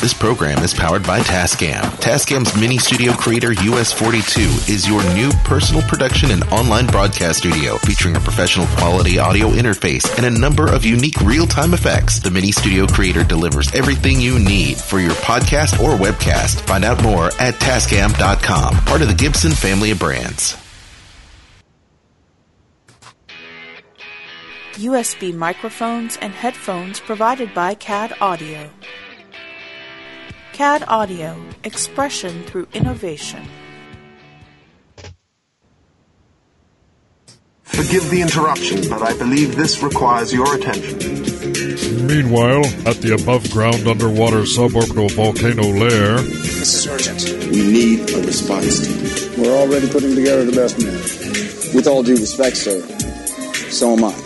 This program is powered by Tascam. Tascam's Mini Studio Creator US42 is your new personal production and online broadcast studio featuring a professional quality audio interface and a number of unique real-time effects. The Mini Studio Creator delivers everything you need for your podcast or webcast. Find out more at Tascam.com, part of the Gibson family of brands. USB microphones and headphones provided by CAD Audio. CAD Audio, expression through innovation. Forgive the interruption, but I believe this requires your attention. Meanwhile, at the above ground underwater suborbital volcano lair, This is urgent. We need a response team. We're already putting together the best men. With all due respect, sir, so am I.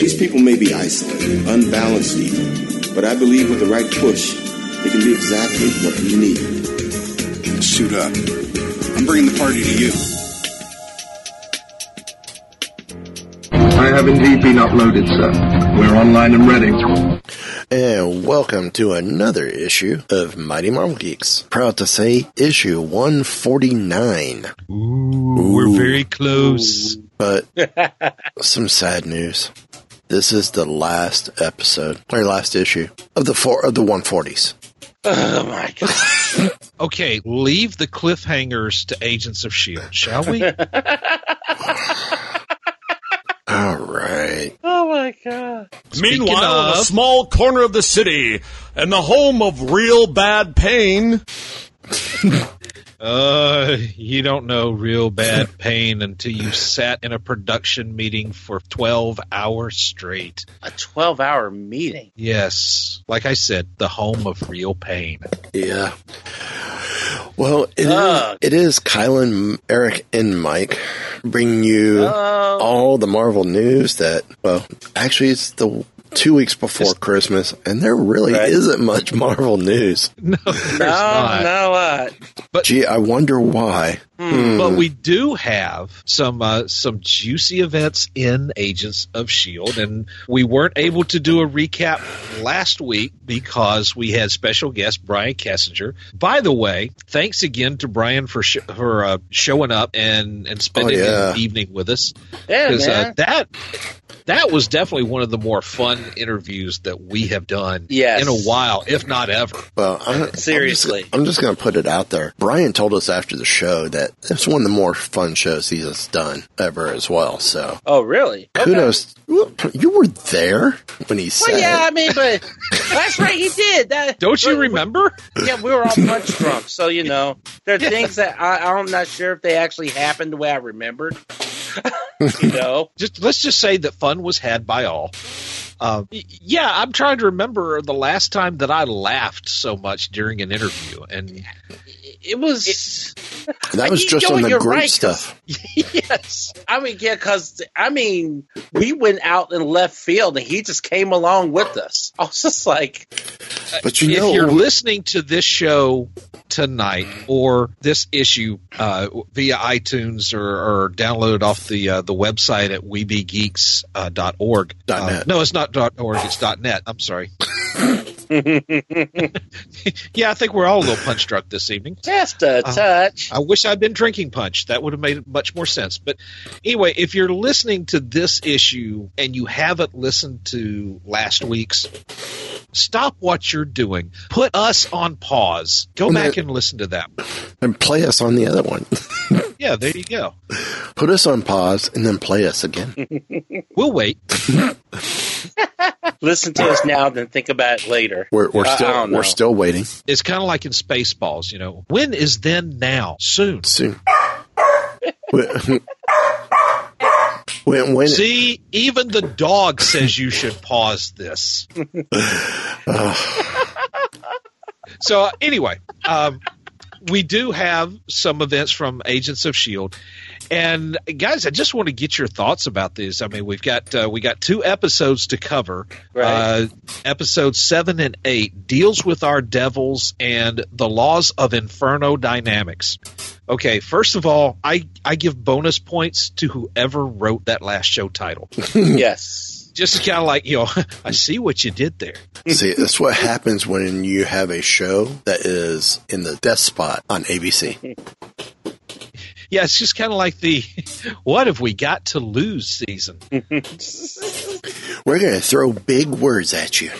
These people may be isolated, unbalanced even, but I believe with the right push, they can be exactly what we need. Suit up. I'm bringing the party to you. I have indeed been uploaded, sir. We're online and ready. And welcome to another issue of Mighty Marvel Geeks. Proud to say, issue 149. Ooh, we're very close. But some sad news. This is the last episode, or last issue of the four of the 140s. Oh my god. okay, leave the cliffhangers to Agents of Shield, shall we? All right. oh my god. Meanwhile, in a small corner of the city, and the home of real bad pain, Uh, you don't know real bad pain until you sat in a production meeting for 12 hours straight. A 12 hour meeting. Yes. Like I said, the home of real pain. Yeah. Well, it is, Ugh. it is Kylan, Eric, and Mike bringing you Hello. all the Marvel news that, well, actually, it's the two weeks before Christmas, and there really Right. isn't much Marvel news. No, there's No, not. no, what? But Gee, I wonder why. Hmm. But we do have some uh, some juicy events in Agents of Shield, and we weren't able to do a recap last week because we had special guest Brian Kesinger. By the way, thanks again to Brian for sh- for uh, showing up and and spending Oh, yeah. an evening with us. Yeah, Because uh, man. that that was definitely one of the more fun interviews that we have done Yes. in a while, if not ever. Well, I'm, Seriously. I'm just, I'm just going to put it out there. Brian told us after the show that it's one of the more fun shows he's done ever as well. So Oh, really? Okay. kudos. You were there when he said. Well, yeah, I mean, but that's right, he did. That, Don't you remember? Yeah, we were all punch drunk, so you know there are things that I, I'm not sure if they actually happened the way I remembered. you know, just let's just say that fun was had by all. Uh, yeah, I'm trying to remember the last time that I laughed so much during an interview, and it was. that was just on the you're group right, 'cause- stuff. yes, I mean, yeah, because I mean, we went out in left field, and he just came along with us. I was just like, But you if know, you're listening to this show tonight or this issue uh, via iTunes or, or download off the uh, the website at weebgeeks.org. Uh, dot org. Dot Uh, net. no, it's not dot .org. It's dot .net. I'm sorry. yeah, I think we're all a little punch drunk this evening. just a Uh, touch. I wish I'd been drinking punch. That would have made much more sense. But anyway, if you're listening to this issue and you haven't listened to last week's, stop what you're doing. Put us on pause. Go And back that- and listen to that. one. and play us on the other one. Yeah, there you go. Put us on pause and then play us again. We'll wait. Listen to us now, then think about it later. We're, we're I- I still don't we're still waiting. It's kind of like in Spaceballs, you know. When is then now? Soon. Soon. when, when, when See, even the dog says you should pause this. so uh, anyway, um, we do have some events from Agents of Shield, and guys, I just want to get your thoughts about this. I mean, we've got uh, we got two episodes to cover. Right. Uh, episode seven and eight deals with our devils and the laws of inferno dynamics. Okay, first of all, I I give bonus points to whoever wrote that last show title. yes. Just kind of like you know, I see what you did there. See, that's what happens when you have a show that is in the death spot on ABC. Yeah, it's just kind of like the what have we got to lose season. We're going to throw big words at you.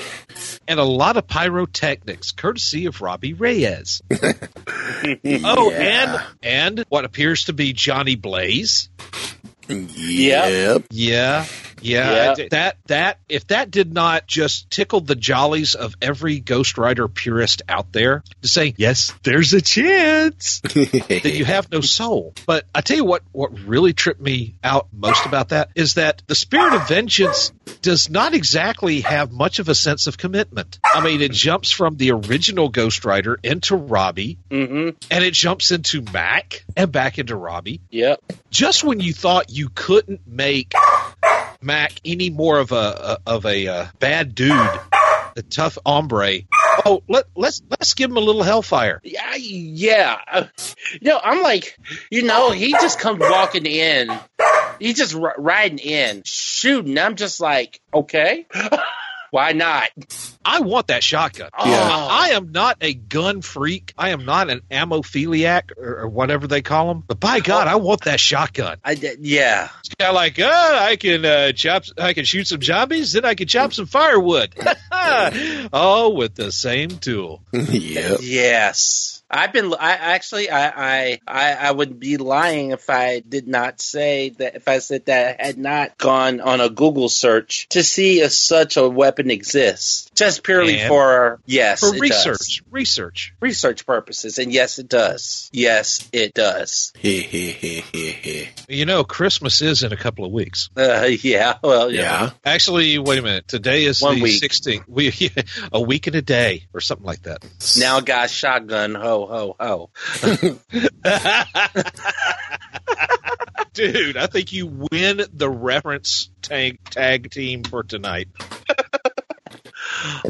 and a lot of pyrotechnics, courtesy of Robbie Reyes. Oh, and and what appears to be Johnny Blaze. Yep. Yeah. Yeah, Yep. that that if that did not just tickle the jollies of every Ghost Rider purist out there to say yes, there's a chance that you have no soul. But I tell you what, what really tripped me out most about that is that the spirit of vengeance does not exactly have much of a sense of commitment. I mean, it jumps from the original Ghost Rider into Robbie, Mm-hmm. and it jumps into Mac and back into Robbie Yep. just when you thought you couldn't make Mac any more of a, a of a uh, bad dude, a tough hombre. Oh, let let's let's give him a little hellfire. Yeah, yeah. Know, I'm like, you know, he just comes walking in. He just r- riding in, shooting. I'm just like, okay, why not? I want that shotgun. Oh. I, I am not a gun freak. I am not an ammophiliac or, or whatever they call them. But by God, I want that shotgun. I d- yeah. It's kind of like, uh, I can uh, chop, I can shoot some zombies, then I can chop some firewood. All with the same tool. yep. Yes. I've been. I actually, I, I, I, I would be lying if I did not say that. If I said that I had not gone on a Google search to see if such a weapon exists, just purely And? for yes, For it research, does. research. research purposes, and yes, it does. Yes, it does. He, he, he, he, he. You know, Christmas is in a couple of weeks. Uh, yeah. Well, yeah. Yeah. Actually, wait a minute. Today is One the week. 16th. We a week and a day, or something like that. Now, guys, shotgun. Ho, ho, ho. Dude, I think you win the reference tag tag team for tonight.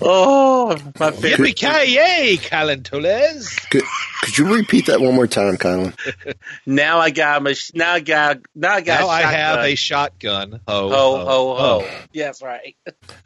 Oh, my favorite. Yippee-ki-yay, Calentoles. Could, could you repeat that one more time, Kylan? Now I got my mach- Now I got. Now I got. Now I have a shotgun. Ho, Ho, ho, ho. ho. Yes, right.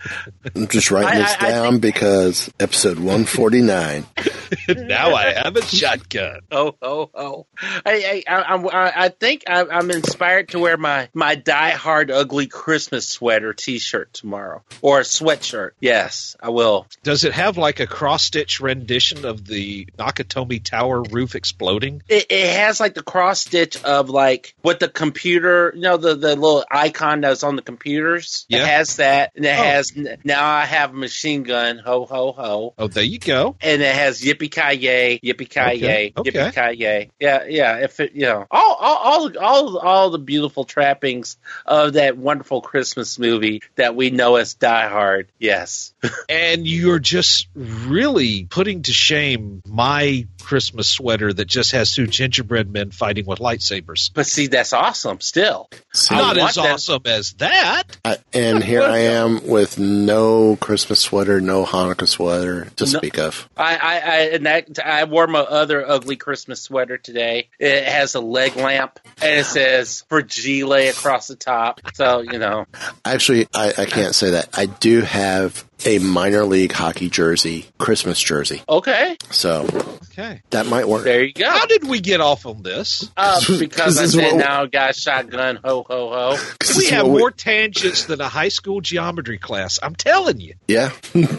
I'm just writing I- this I- I down because episode 149. now I have a shotgun. Oh, oh, oh! I, I, I, I, I think I, I'm inspired to wear my my Die Hard Ugly Christmas sweater T-shirt tomorrow, or a sweatshirt. Yes, I will. Does it have like a cross stitch rendition of the Nakatomi Tower roof exploding? It, it has like the cross stitch of like what the computer, you know, the the little icon that's on the computers. Yeah. It has that, and it Oh. has. Now I have a machine gun. Ho, ho, ho! Oh, there you go. And it has yippee ki yay, yippee ki yay, Okay, yippee ki yay. Yeah, yeah. If it, you know, all, all, all, all, all the beautiful trappings of that wonderful Christmas movie that we know as Die Hard. Yes. And you're just really putting to shame my Christmas sweater that just has two gingerbread men fighting with lightsabers. But see, that's awesome. Still, See, Not as that. awesome as that. I, and here I am with no Christmas sweater, no Hanukkah sweater to No. speak of. I, I, I, and that, I wore my other ugly Christmas sweater today. It has a leg lamp and it says Fragile across the top. So, you know, Actually, I, I can't say that. I do have a minor league hockey jersey, Christmas jersey. okay, So Okay. that might work. there you go. How did we get off on this? Uh, because I This is said now guys, shotgun. Ho, ho, ho. We have what more tangents than a high school geometry class. I'm telling you. Yeah.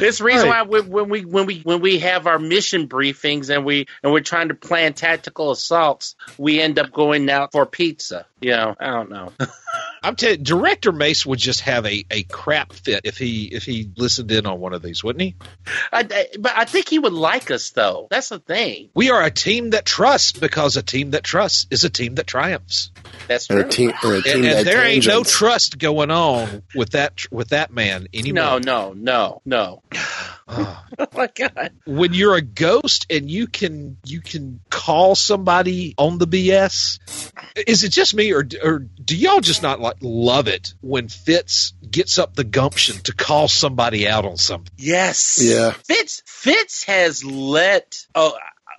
It's the reason Right. why when, when we when we when we have our mission briefings and we and we're trying to plan tactical assaults, we end up going out for pizza. You know, I don't know. I'm telling Director Mace would just have a, a crap fit if he if he listened in on one of these, wouldn't he? I, I- but I think he would like us though. That's the thing. We are a team that trusts because a team that trusts is a team that triumphs. That's And true. a team, and a team And, and that there ain't no trust going on with that with that man anymore. No, no, no, no. oh my god! When you're a ghost and you can you can call somebody on the BS, is it just me or or do y'all just not like love it when Fitz gets up the gumption to call somebody out on something? Yes. Yeah. Fitz Fitz has let. Oh,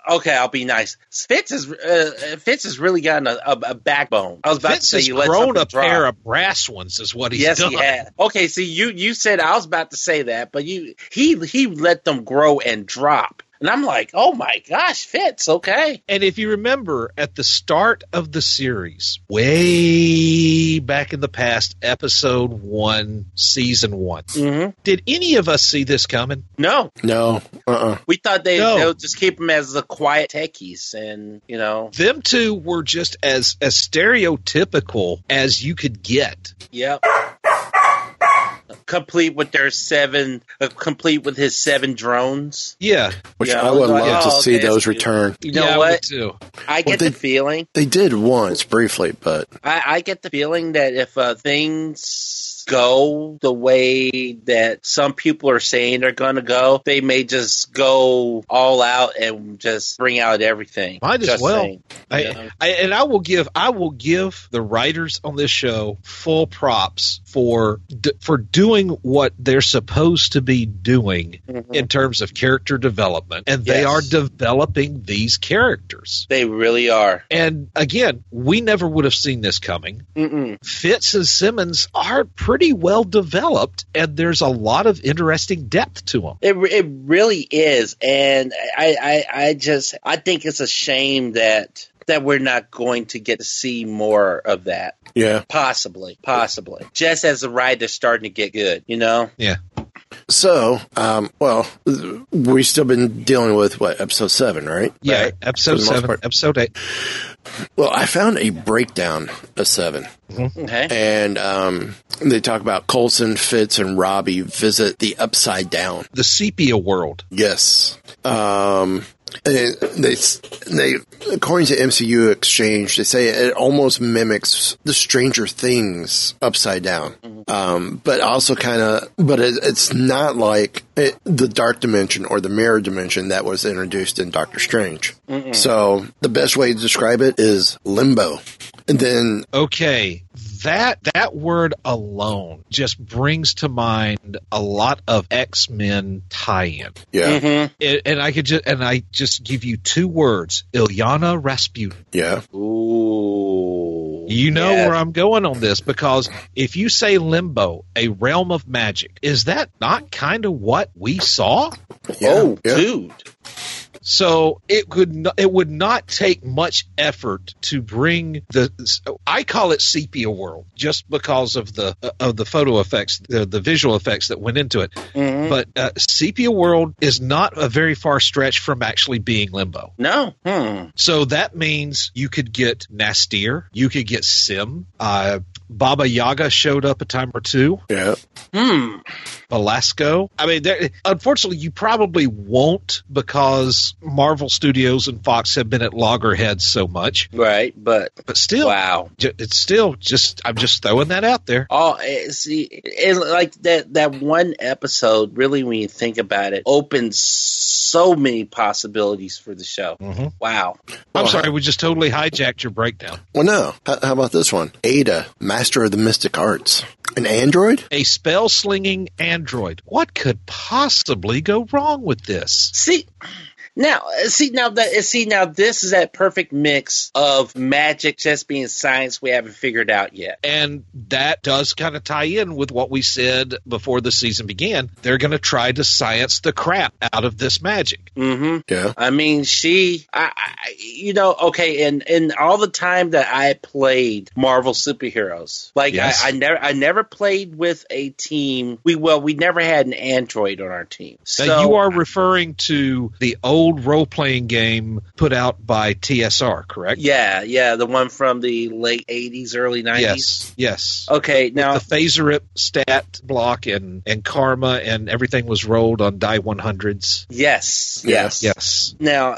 okay. I'll be nice. Fitz has uh, Fitz has really gotten a, a, a backbone. I was about Fitz to say let grown a drop. pair of brass ones, is what he's yes, done. he had. Okay, see, you you said I was about to say that, but you he he let them grow and drop, and I'm like, oh my gosh, Fitz. Okay, And if you remember at the start of the series, way back in the past, episode one, season one, mm-hmm. did any of us see this coming? no, No. Uh. uh we thought they No. they'll just keep them as the quiet techies, and you know, Them two were just as as stereotypical as you could get. yep. Complete with their seven, uh, complete with his seven drones. Yeah, Which Yeah, I would like, love to oh, see those so- return. You know yeah, I what? too. I get they- the feeling. They did once briefly, but I, I get the feeling that if uh, things go the way that some people are saying they're going to go, they may just go all out and just bring out everything. Might as well. saying. I, I, and I will give I will give the writers on this show full props for d- for doing what they're supposed to be doing Mhm. in terms of character development, and they Yes. are developing these characters. They really are. And again, we never would have seen this coming. Mm-mm. Fitz and Simmons are pretty well developed, and there's a lot of interesting depth to them. It, it really is, and I, I, I just I think it's a shame that that we're not going to get to see more of that. yeah. Possibly, possibly. Just as the ride is starting to get good, you know. Yeah. So, um, well, we've still been dealing with what episode seven, right? Yeah, Right. episode For the most seven, part. episode eight. Well, I found a breakdown of seven, Okay. and um, they talk about Coulson, Fitz, and Robbie visit the Upside Down. The sepia world. Yes. Um, and they they according to MCU Exchange, they say it almost mimics the Stranger Things Upside Down, um, but also kind of, but it, it's not like it, the Dark Dimension or the Mirror Dimension that was introduced in Doctor Strange. So the best way to describe it is limbo, and then Okay, that that word alone just brings to mind a lot of X Men tie-in, yeah, Mm-hmm. It- and I could just and I just give you two words: Illyana Rasputin. yeah, Ooh. You know Yeah. where I'm going on this because if you say limbo, a realm of magic, is that not kind of what we saw? yeah, oh, yeah. dude. So it could no, it would not take much effort to bring the I call it sepia world just because of the of the photo effects the, the visual effects that went into it. Mhm. But uh, sepia world is not a very far stretch from actually being limbo. No. Hmm. So that means you could get nastier. you could get S'ym. Uh, Baba Yaga showed up a time or two. yeah. Hmm. Belasco. I mean, there, unfortunately, you probably won't because Marvel Studios and Fox have been at loggerheads so much. Right, but But still, wow. it's still just I'm just throwing that out there. Oh, eh, see, it, like that that one episode. Really, when you think about it, opens so many possibilities for the show. Mhm. Wow. I'm Well, sorry, we just totally hijacked your breakdown. Well, no. How, how about this one? Ada, Master of the Mystic Arts, an android. A spell slinging android. What could possibly go wrong with this? See. Now, uh, see now that uh, see now this is that perfect mix of magic just being science we haven't figured out yet. And that does kind of tie in with what we said before the season began. They're going to try to science the crap out of this magic. Mm-hmm. Yeah. I mean, she, I, I, you know, okay, and and all the time that I played Marvel superheroes, like Yes. I, I never, I never played with a team. We well, we never had an android on our team. So now, you are referring to the old role playing game put out by TSR, correct? yeah, yeah, the one from the late '80s, early '90s. Yes. Yes. Okay, now the FASERIP stat block and, and karma and everything was rolled on die 100s. yes, Yeah. yes, Yes. Now,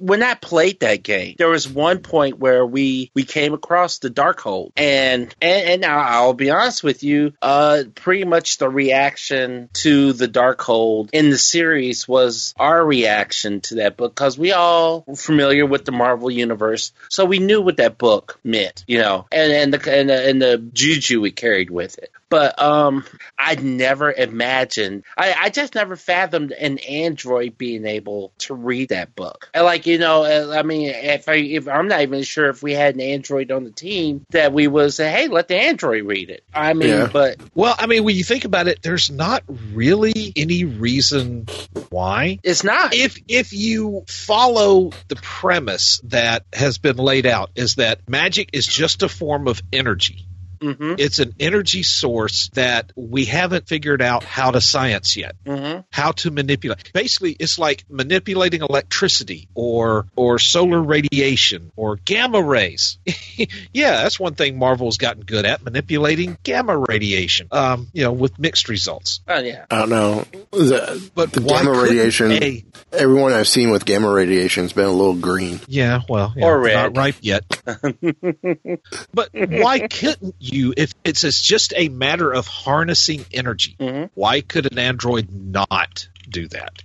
when I played that game, there was one point where we we came across the Darkhold, and and, and I'll be honest with you, uh, pretty much the reaction to the Darkhold in the series was our reaction to that book because we all were familiar with the Marvel universe, so we knew what that book meant, you know, and and the and the, and the juju we carried with it. But um, I never imagined, I, I just never fathomed an android being able to read that book. And like you know, uh, I mean, if I if I'm not even sure if we had an android on the team that we would say, hey, let the android read it. I mean, Yeah. but Well, I mean, when you think about it, there's not really any reason why. It's not. If if you follow the premise that has been laid out, is that magic is just a form of energy. Mhm. It's an energy source that we haven't figured out how to science yet. Mhm. How to manipulate. Basically, it's like manipulating electricity or or solar radiation or gamma rays. yeah, that's one thing Marvel's gotten good at manipulating gamma radiation. Um, you know, with mixed results. oh yeah, I don't know. The, But the gamma radiation, a- everyone I've seen with gamma radiation has been a little green. Yeah, well, yeah, Or red. not ripe yet. but why couldn't you, if it's, it's just a matter of harnessing energy, Mm-hmm. why could an android not do that?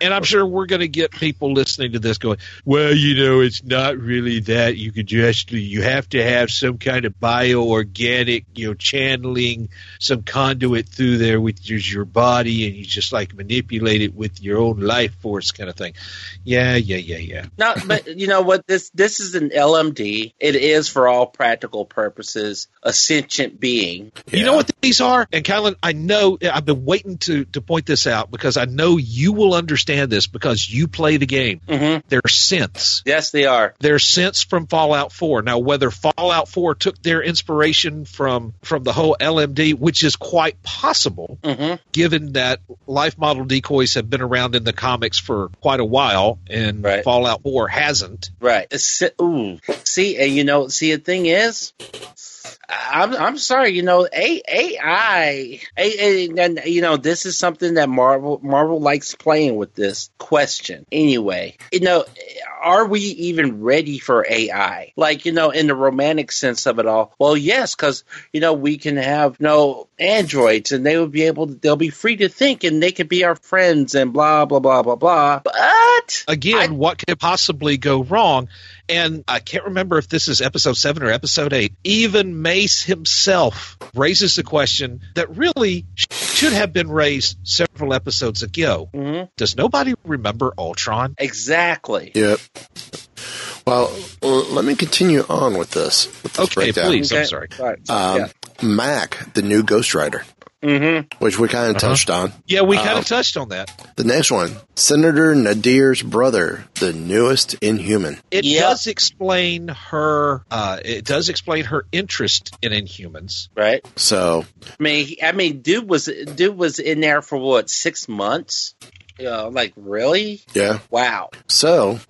And I'm sure we're going to get people listening to this going, well, you know, it's not really that. You could just, you have to have some kind of bioorganic, you know, channeling some conduit through there with your, your body and you just like manipulate it with your own life force kind of thing. Yeah, yeah, yeah, yeah. No, but you know what? This this is an LMD. It is, for all practical purposes, a sentient being. You know what these are? And Kylan, I know I've been waiting to, to point this out because I know you will understand this because you play the game. Mm-hmm. They're synths. Yes, they are. They're synths from Fallout 4. Now, whether Fallout 4 took their inspiration from from the whole LMD, which is quite possible, Mm-hmm. given that life model decoys have been around in the comics for quite a while, and Right. Fallout 4 hasn't. Right. It's- Ooh. See, and you know, see, the thing is, I'm I'm sorry, you know, AI, and you know, this is something that Marvel Marvel likes playing with this question. Anyway, you know, are we even ready for AI? Like, you know, in the romantic sense of it all. Well, yes, because you know we can have you know androids, and they will be able to, they'll be free to think, and they could be our friends, and blah blah blah blah blah. But again, what could possibly go wrong? And I can't remember if this is episode seven or episode eight. Even Mace himself raises the question that really sh- should have been raised several episodes ago. Mhm. Does nobody remember Ultron? Exactly. Yep. Well, let me continue on with this. With this Okay, breakdown. please. I'm sorry. Right. Um, yeah. Mac, the new Ghost Rider, Mm-hmm. which we kind of Uh-huh. touched on. Yeah, we kind Um, of touched on that. The next one, Senator Nadeer's brother, the newest Inhuman. It Yep. does explain her. Uh, it does explain her interest in Inhumans. Right. So, I mean, I mean, dude was dude was in there for what six months? You know, like really? yeah. Wow. So,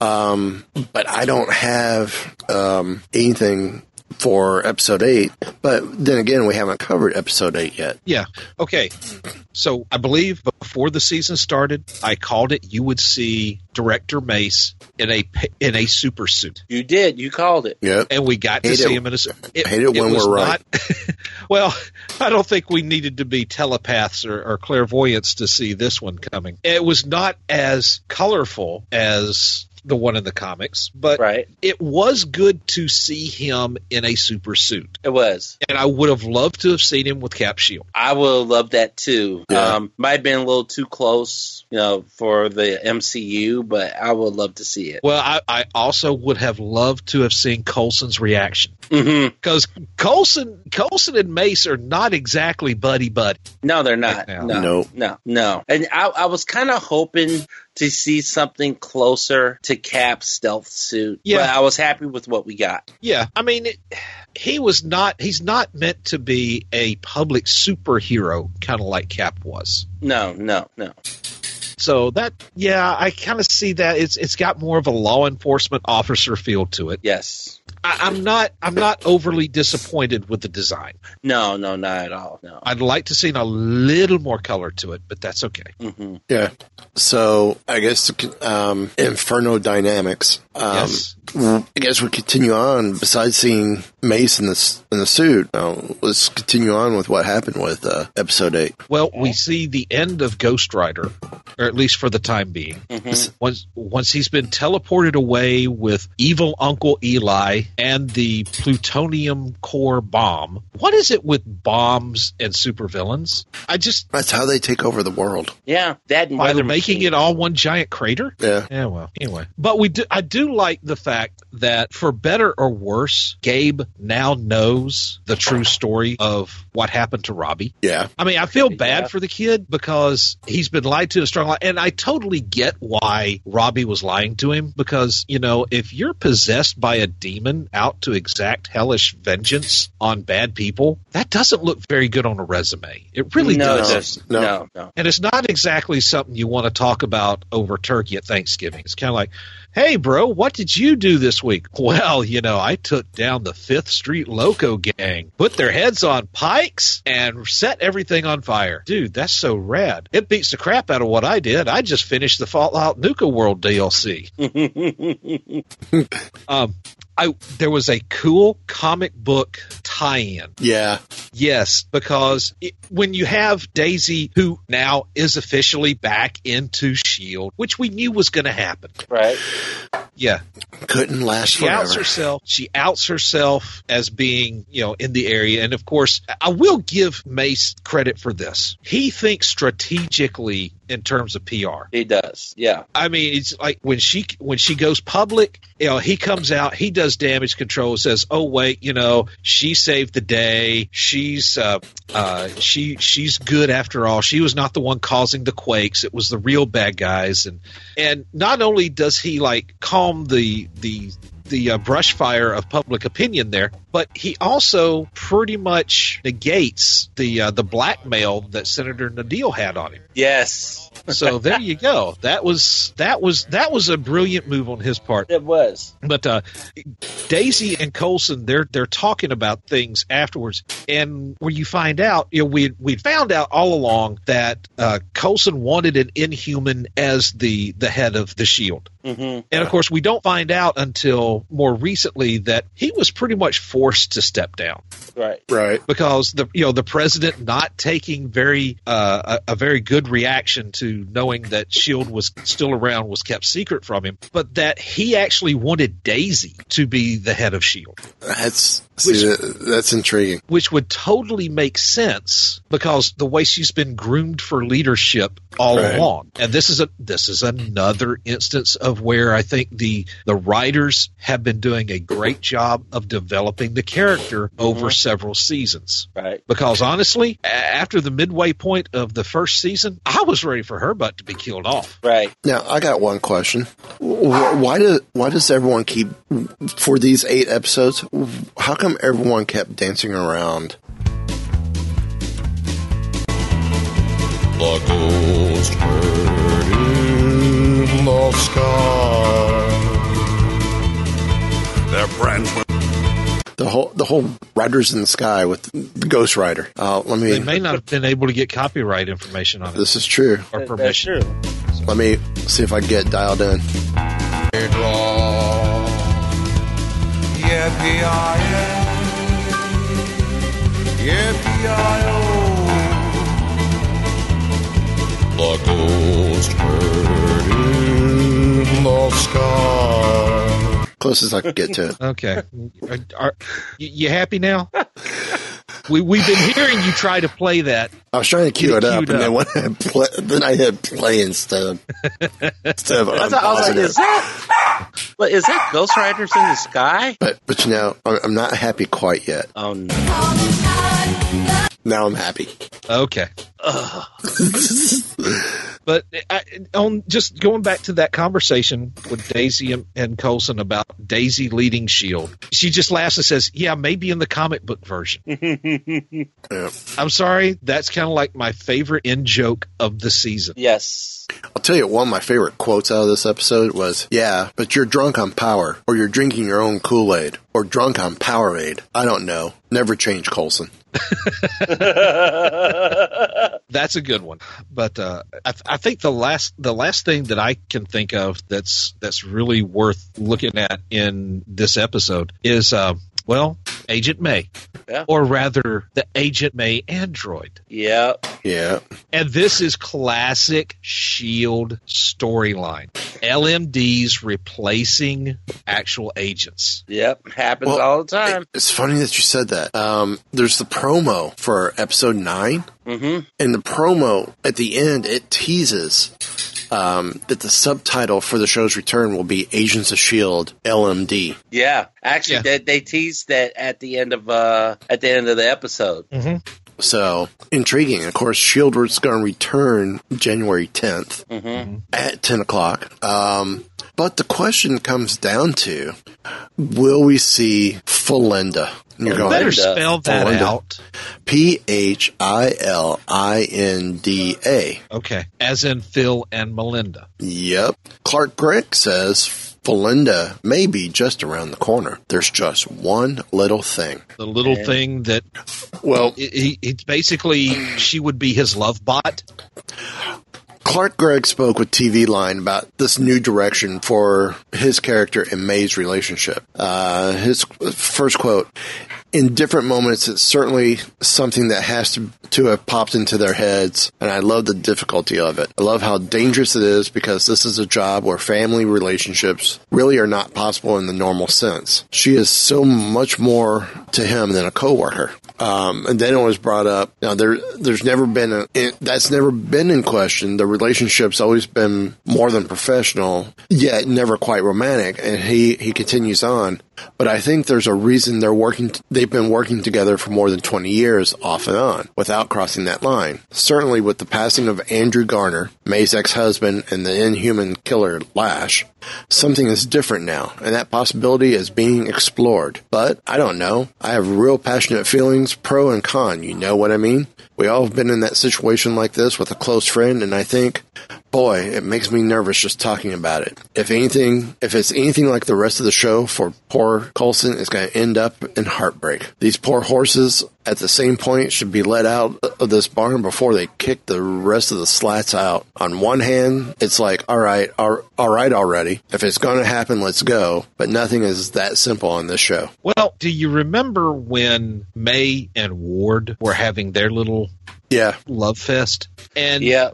um, but I don't have um, anything for episode eight. But then again, we haven't covered episode eight yet. Yeah. Okay. So I believe before the season started, I called it. You would see Director Mace in a in a super suit, You did. You called it. Yeah. and we got to see it- him in a. su- It, hate it when was we're right. not- well, I don't think we needed to be telepaths or, or clairvoyants to see this one coming. It was not as colorful as the one in the comics, but Right. it was good to see him in a super suit. It was. And I would have loved to have seen him with Cap Shield. I would have loved that too. Yeah. Um, might have been a little too close, you know, for the MCU, but I would love to see it. Well, I, I also would have loved to have seen Coulson's reaction hmm because Coulson, Coulson and Mace are not exactly buddy buddy. No, they're not. now. No, Nope. no, no. And I, I was kind of hoping to see something closer to Cap's stealth suit. Yeah. But I was happy with what we got. Yeah, I mean, it, he was not. He's not meant to be a public superhero, kind of like Cap was. No, no, no. So that, yeah, I kind of see that. It's it's got more of a law enforcement officer feel to it. Yes. I, I'm not I'm not overly disappointed with the design. No, no, not at all. No. I'd like to see a little more color to it, but that's okay. Mm-hmm. Yeah. So I guess um, Inferno Dynamics. Um, Yes. I guess we continue on. Besides seeing Mace in the in the suit, uh, let's continue on with what happened with uh, episode eight. Well, we see the end of Ghost Rider, or at least for the time being. Once once he's been teleported away with evil Uncle Eli and the plutonium core bomb. What is it with bombs and supervillains? I just That's how they take over the world. Yeah, that and by weather making machine. it all one giant crater. Yeah. Yeah. Well. Anyway, but we do. I do like the fact that, for better or worse, Gabe now knows the true story of what happened to Robbie. Yeah. I mean, I feel bad for the kid because he's been lied to a strong lie, and I totally get why Robbie was lying to him. Because you know, if you're possessed by a demon out to exact hellish vengeance on bad people, that doesn't look very good on a resume. It really no, does. doesn't. No. No, no. And it's not exactly something you want to talk about over turkey at Thanksgiving. It's kind of like, hey, bro, what did you do this week? Well, you know, I took down the Fifth Street Loco gang, put their heads on pikes, and set everything on fire. Dude, that's so rad. It beats the crap out of what I did. I just finished the Fallout Nuka World DLC. um, I there was a cool comic book tie-in. Yeah. Yes, because it, when you have Daisy, who now is officially back into Shield, which we knew was going to happen. right. Yeah, Couldn't last she outs herself. She outs herself as being, you know, in the area. And of course, I will give Mace credit for this. He thinks strategically in terms of PR. He does. Yeah. I mean, it's like when she when she goes public, you know, he comes out, he does damage control, says, "Oh wait, you know, she saved the day. She's uh, uh, she she's good after all. She was not the one causing the quakes. It was the real bad guys." And and not only does he like calm the the the uh, brush fire of public opinion there, but he also pretty much negates the uh, the blackmail that Senator Nadeer had on him. Yes. So there you go. That was that was that was a brilliant move on his part. It was. But uh, Daisy and Coulson, they're they're talking about things afterwards, and where you find out, you know, we we found out all along that uh, Coulson wanted an Inhuman as the the head of the Shield. Mm-hmm. And of course, we don't find out until more recently that he was pretty much forced to step down Right. Right. because the you know the president not taking very uh, a, a very good reaction to knowing that Shield was still around was kept secret from him, but that he actually wanted Daisy to be the head of Shield, That's see, that, that's intriguing. which would totally make sense because the way she's been groomed for leadership all Right. along, and this is a this is another instance of where I think the the writers have been doing a great job of developing the character over mm-hmm. several seasons. Right. Because honestly, after the midway point of the first season, I was ready for her butt to be killed off. Right. Now I got one question. Why do why does everyone keep for these eight episodes? How come everyone kept dancing around? The ghost bird in the sky. They're friends with. The whole the whole Riders in the Sky with the Ghost Rider. Uh, let They me. may not have been able to get copyright information on it This is true. or That- That's permission. true. Let me see if I can get dialed in. The ghost bird in the sky. Closest I could get to it. Okay. Are, are, you, you happy now? we, we've been hearing you try to play that. I was trying to cue it it up, queued and then when I play, then I hit play instead instead of That's what I was like, is it. that? But that Ghost Riders in the sky? But but you know, I'm I'm not happy quite yet. Oh no. Now I'm happy. Okay. But I, on just going back to that conversation with Daisy and, and Coulson about Daisy leading Shield, she just laughs and says, "Yeah, maybe in the comic book version." Yeah. I'm sorry, that's kind of like my favorite in joke of the season. Yes. I'll tell you, one of my favorite quotes out of this episode was, Yeah, but you're drunk on power, or you're drinking your own Kool Aid, or drunk on Powerade. I don't know. Never change, Coulson. That's a good one. But uh, I, I think the last the last thing that I can think of that's that's really worth looking at in this episode is uh, well, Agent May, Yeah. or rather, the Agent May android. Yeah. Yeah. And this is classic Shield storyline. LMDs replacing actual agents. Yep. Happens Well, all the time. It's funny that you said that. Um, there's the promo for episode 9 Mm-hmm. And the promo at the end, it teases um, that the subtitle for the show's return will be Agents of Shield LMD. Yeah. Actually, They, they teased that at the end of uh at the end of the episode. Mm-hmm. So intriguing. Of course, Shield was going to return January 10th Mm-hmm. at 10 o'clock. Um, but the question comes down to: Will we see Philinda? And You better spell that Philinda. out. P H I L I N D A. Okay. As in Phil and Melinda. Yep. Clark Gregg says Philinda may be just around the corner. There's just one little thing. The little Yeah. thing that, well, it, it, it's basically she would be his love bot. Clark Gregg spoke with TV Line about this new direction for his character and May's relationship. Uh, his first quote In different moments, it's certainly something that has to, to have popped into their heads, and I love the difficulty of it. I love how dangerous it is because this is a job where family relationships really are not possible in the normal sense. She is so much more to him than a coworker. Um, and then it was brought up. Now there, there's never been a it, that's never been in question. The relationship's always been more than professional, yet never quite romantic. And he he continues on. But I think there's a reason they're working. They've been working together for more than 20 years, off and on, without crossing that line. Certainly, with the passing of Andrew Garner, May's ex-husband, and the inhuman killer Lash, something is different now, and that possibility is being explored. But I don't know. I have real passionate feelings, pro and con. You know what I mean? We all have been in that situation like this with a close friend, and I think, boy, it makes me nervous just talking about it. If anything, if it's anything like the rest of the show for poor Coulson, is going to end up in heartbreak. These poor horses at the same point should be let out of this barn before they kick the rest of the slats out. On one hand, it's like, all right, all, all right already. If it's going to happen, let's go. But nothing is that simple on this show. Well, do you remember when May and Ward were having their little Yeah. love fest? And Yeah.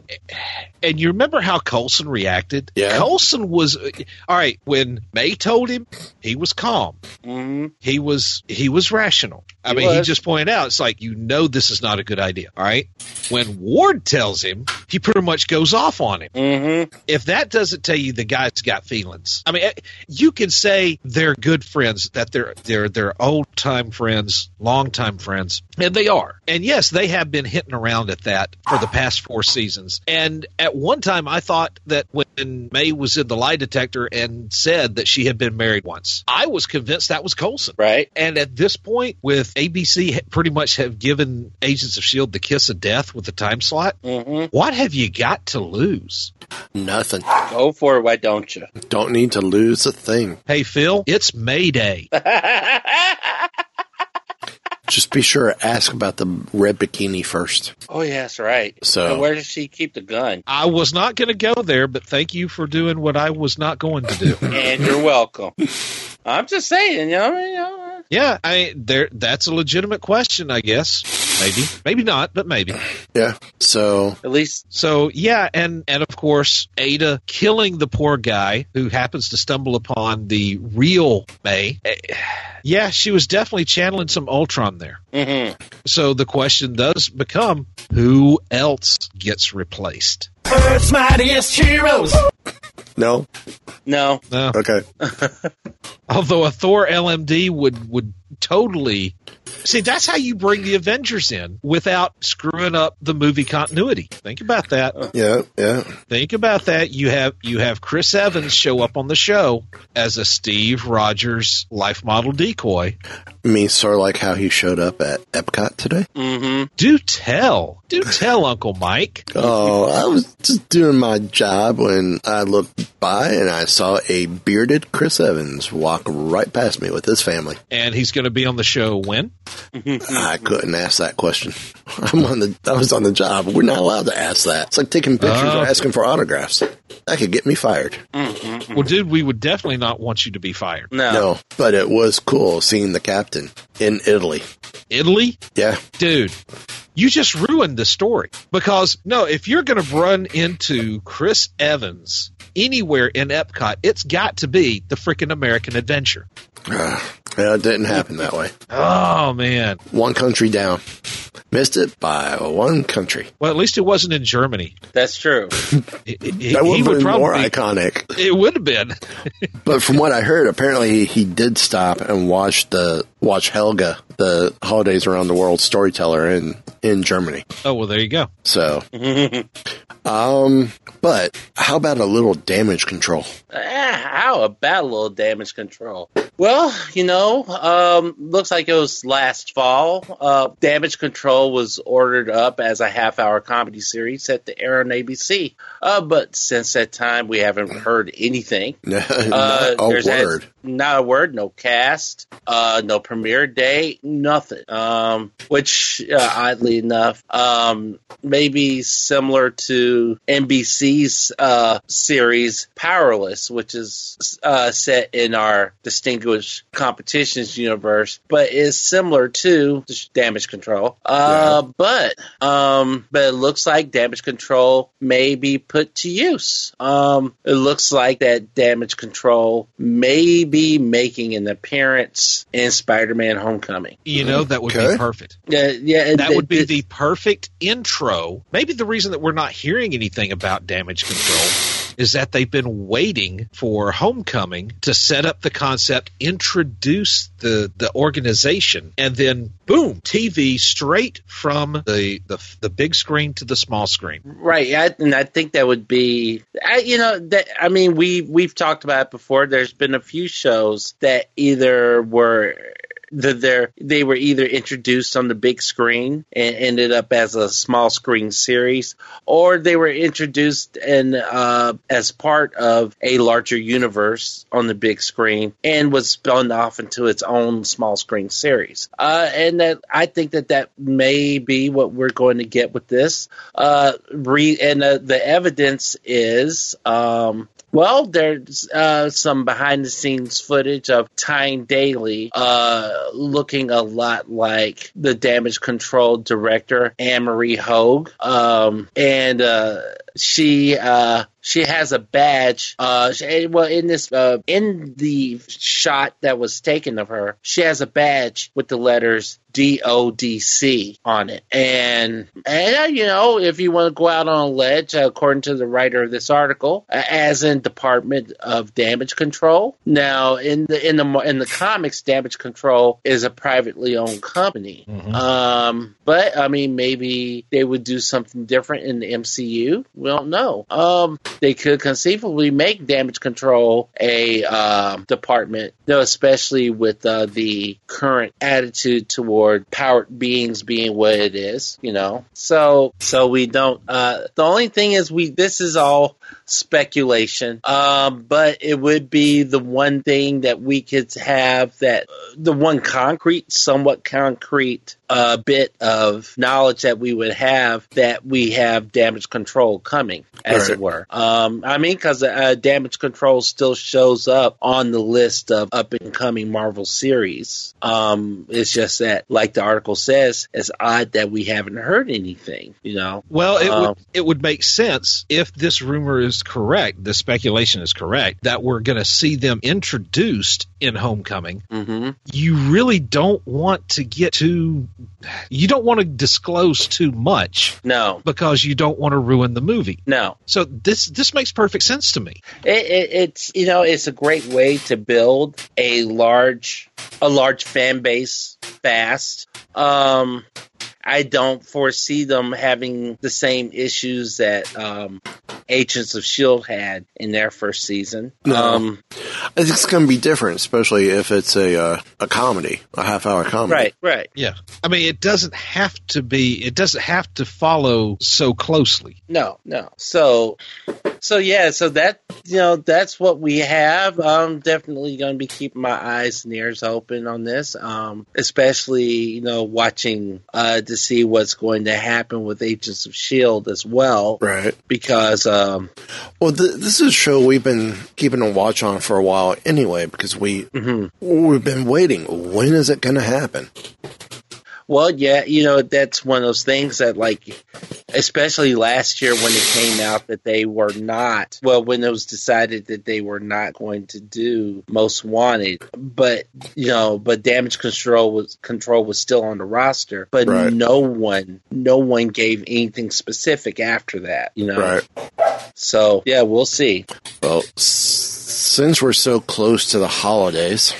and you remember how Coulson reacted? Yeah. Coulson was all right when May told him. He was calm. Mm-hmm. He was he was rational. I He mean, he just pointed out it's like you know this is not a good idea. All right. When Ward tells him, he pretty much goes off on him. Mm-hmm. If that doesn't tell you the guy's got feelings, I mean, eh, you can say they're good friends, that they're they're they're old time friends, long time friends, and they are. And yes, they have been hitting around at that for the past four seasons. And at one time, I thought that when May was in the lie detector and said that she had been married once, I was convinced that was Coulson. Right. And at this point, with ABC pretty much have given Agents of Shield the kiss of death with the time slot, Mm-hmm. what have you got to lose? Nothing. Go for it. Why don't you? Don't need to lose a thing. Hey, Phil, it's May Day. Just be sure to ask about the red bikini first. oh, yes, right. So- And where does she keep the gun? I was not going to go there, but thank you for doing what I was not going to do. And you're welcome. I'm just saying, you know, you know. Yeah, I there. That's a legitimate question, I guess. Maybe, maybe not, but maybe. Yeah. So At least So yeah, and and of course Ada killing the poor guy who happens to stumble upon the real May. Eh, Yeah, she was definitely channeling some Ultron there. Mhm. So the question does become, who else gets replaced? Earth's mightiest heroes. No. no. No. Okay. Although a Thor LMD would would totally. See, that's how you bring the Avengers in without screwing up the movie continuity. Think about that. Yeah, yeah. Think about that. You have you have Chris Evans show up on the show as a Steve Rogers life model decoy. I mean, sort of like how he showed up at Epcot today. Mm-hmm. Do tell, do tell, Uncle Mike. Oh, I was just doing my job when I looked by and I saw a bearded Chris Evans walk right past me with his family. And he's going to be on the show when? I couldn't ask that question. I'm on the. I was on the job. We're not allowed to ask that. It's like taking pictures Oh. or asking for autographs. That could get me fired. Mm-hmm. Well, dude, we would definitely not want you to be fired. No, but it was cool seeing the captain in Italy. Italy? Yeah. Dude, you just ruined the story. Because, no, if you're going to run into Chris Evans anywhere in Epcot, it's got to be the freaking American Adventure. Uh, yeah, it didn't happen that way. Oh, man. One country down. Missed it by one country. Well, at least it wasn't in Germany. That's true. He- he- That would have would been more iconic. It would have been. But from what I heard, apparently he did stop and watch the watch Helga, the Holidays Around the World storyteller in in Germany. Oh, well, there you go. So, um, but how about a little damage control? Ah, how about a little damage control? Well, you know, um, looks like it was last fall. Uh, damage control was ordered up as a half hour comedy series set to air on ABC. Uh, but since that time, we haven't heard anything. Not Uh, a there's had- word. not a word, no cast, uh, no premiere date, nothing. Um, which, uh, oddly enough, um, maybe similar to NBC's uh, series Powerless, which is uh, set in our Distinguished Competitions universe, but is similar to Damage Control. Uh, But um, but it looks like Damage Control may be put to use. Um, it looks like that Damage Control may be making an appearance in Spider-Man: Homecoming. You know, that would Okay. be perfect. Yeah, yeah, That it- would be it- the perfect intro. Maybe the reason that we're not hearing anything about damage control is that they've been waiting for homecoming to set up the concept, introduce the the organization, and then boom, TV straight from the the, the big screen to the small screen. Right, I, and I think that would be, I, you know, that I mean, we we've talked about it before. There's been a few shows that either were that they're they were either introduced on the big screen and ended up as a small screen series, or they were introduced uh, as part of a larger universe on the big screen and was spun off into its own small screen series. Uh, and that I think that that may be what we're going to get with this. Uh, re- and uh, the evidence is. Um, well, there's uh, some behind the scenes footage of Tyne Daly uh, looking a lot like the damage control director, Anne Marie Hoag. Um, and uh, she uh, she has a badge. Uh, she, well, in this uh, in the shot that was taken of her, she has a badge with the letters DODC on it. And, and uh, you know, if you want to go out on a ledge, uh, according to the writer of this article, uh, as in Department of Damage Control. Now, in the in the in the comics, Damage Control is a privately owned company. Um, but I mean, maybe they would do something different in the MCU. We don't know. Um, they could conceivably make Damage Control a um, department, though, especially with uh, the current attitude toward powered beings being what it is. You know, so so we don't. Uh, the only thing is, we this is all speculation. Um, but it would be the one thing that we could have that the one concrete, somewhat concrete uh, bit of knowledge that we would have that we have damage control coming, as Right. it were. Um, I mean, because uh, damage control still shows up on the list of up and coming Marvel series. Um, it's just that, like the article says, it's odd that we haven't heard anything. You know. Well, it Um, would it would make sense if this rumor is correct, the speculation is correct, that we're going to see them introduced in Homecoming. Mm-hmm. You really don't want to get too, you don't want to disclose too much No. because you don't want to ruin the movie. movie. No. So this this makes perfect sense to me. It, it, it's you know it's a great way to build a large a large fan base fast. Um, I don't foresee them having the same issues that um, Agents of Shield had in their first season. No. Um, I think it's going to be different, especially if it's a uh, a comedy, a half hour comedy. right, right. Yeah. I mean, it doesn't have to be. It doesn't have to follow so closely. No, no. So, so yeah. So that you know that's what we have. I'm definitely going to be keeping my eyes and ears open on this. Um, especially you know watching uh to see what's going to happen with Agents of Shield as well. Right. Because um, Well, th- this is a show we've been keeping a watch on for a while anyway, because we Mm-hmm. we've been waiting. When is it going to happen? Well, yeah, you know, that's one of those things that, like, especially last year when it came out that they were not, well, when it was decided that they were not going to do Most Wanted, but, you know, but Damage Control was, control was still on the roster, but Right. no one, no one gave anything specific after that, you know? Right. So, yeah, we'll see. Well, since we're so close to the holidays,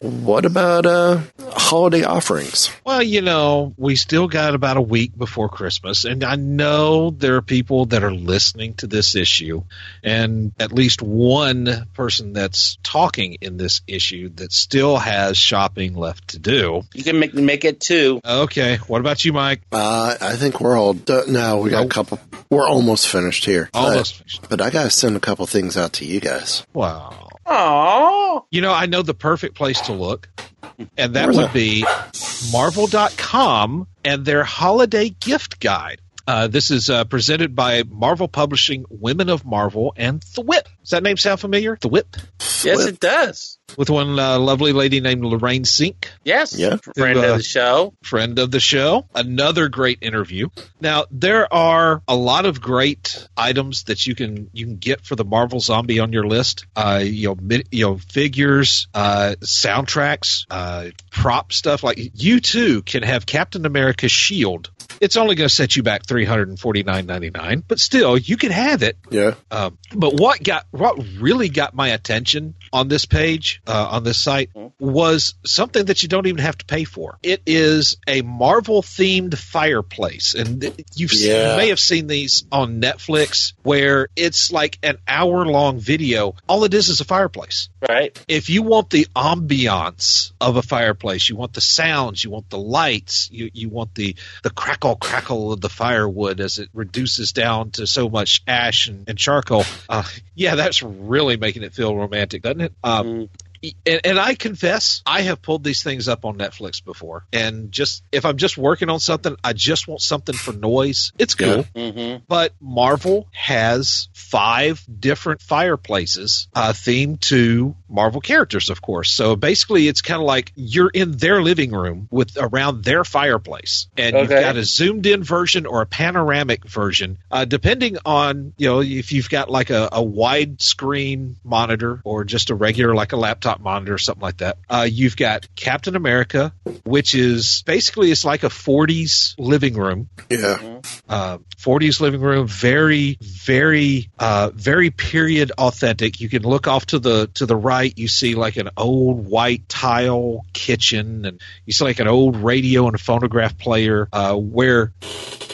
what about uh holiday offerings? Well, you know, we still got about a week before Christmas, and I know there are people that are listening to this issue, and at least one person that's talking in this issue that still has shopping left to do. You can make, make it two. Okay, what about you, Mike? Uh, I think we're all done. No, we got a couple. We're almost finished here. Almost But, but I got to send a couple things out to you guys. Wow. Aww. You know, I know the perfect place to look, and that Where's would that? be Marvel.com and their holiday gift guide. Uh, this is uh, presented by Marvel Publishing, Women of Marvel, and Thwip. Does that name sound familiar? Thwip? Yes, it does. With one uh, lovely lady named Lorraine Cink, Yes. Yeah. Friend Who, uh, of the show. friend of the show. Another great interview. Now there are a lot of great items that you can you can get for the Marvel Zombie on your list. Uh, you know, mi- you know, figures, uh, soundtracks, uh, prop stuff. Like you too can have Captain America's shield. It's only going to set you back three hundred and forty nine ninety nine, but still you can have it. Yeah. Um, but what got what really got my attention on this page uh, on this site was something that you don't even have to pay for. It is a Marvel themed fireplace, and you've seen, Yeah. you may have seen these on Netflix where it's like an hour long video. All it is is a fireplace. Right. If you want the ambiance of a fireplace, you want the sounds, you want the lights, you you want the the crackle crackle of the firewood as it reduces down to so much ash and, and charcoal. Uh, yeah, that's really making it feel romantic, doesn't it? Um, and, and I confess, I have pulled these things up on Netflix before, and just if I'm just working on something, I just want something for noise. It's cool. Mm-hmm. But Marvel has five different fireplaces uh, themed to Marvel characters, of course. So basically, it's kind of like you're in their living room with around their fireplace, and you've got a zoomed in version or a panoramic version, uh, depending on you know if you've got like a, a wide screen monitor or just a regular like a laptop monitor or something like that. Uh, you've got Captain America, which is basically it's like a 40s living room Yeah. uh, 40s living room very very uh, very period authentic you can look off to the to the right you see like an old white tile kitchen and you see like an old radio and a phonograph player uh, where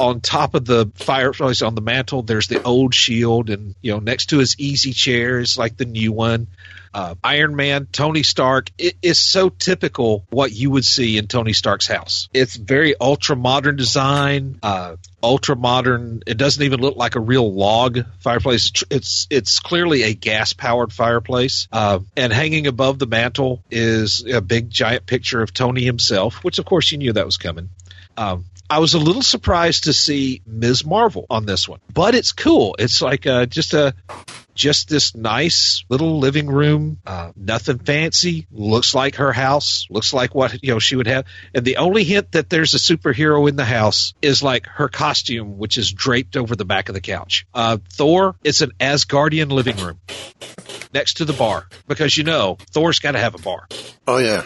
on top of the fireplace on the mantle there's the old shield and you know next to his easy chair is like the new one uh, Iron Man, Tony Stark. It is so typical what you would see in Tony Stark's house. It's very ultra modern design, uh, ultra modern. It doesn't even look like a real log fireplace. It's it's clearly a gas powered fireplace. Uh, and hanging above the mantle is a big giant picture of Tony himself, which of course you knew that was coming. Um, I was a little surprised to see Ms. Marvel on this one, but it's cool. It's like uh, just a just this nice little living room, uh, nothing fancy. Looks like her house. Looks like what you know she would have. And the only hint that there's a superhero in the house is like her costume, which is draped over the back of the couch. Uh, Thor, it's an Asgardian living room next to the bar because you know Thor's got to have a bar. Oh yeah.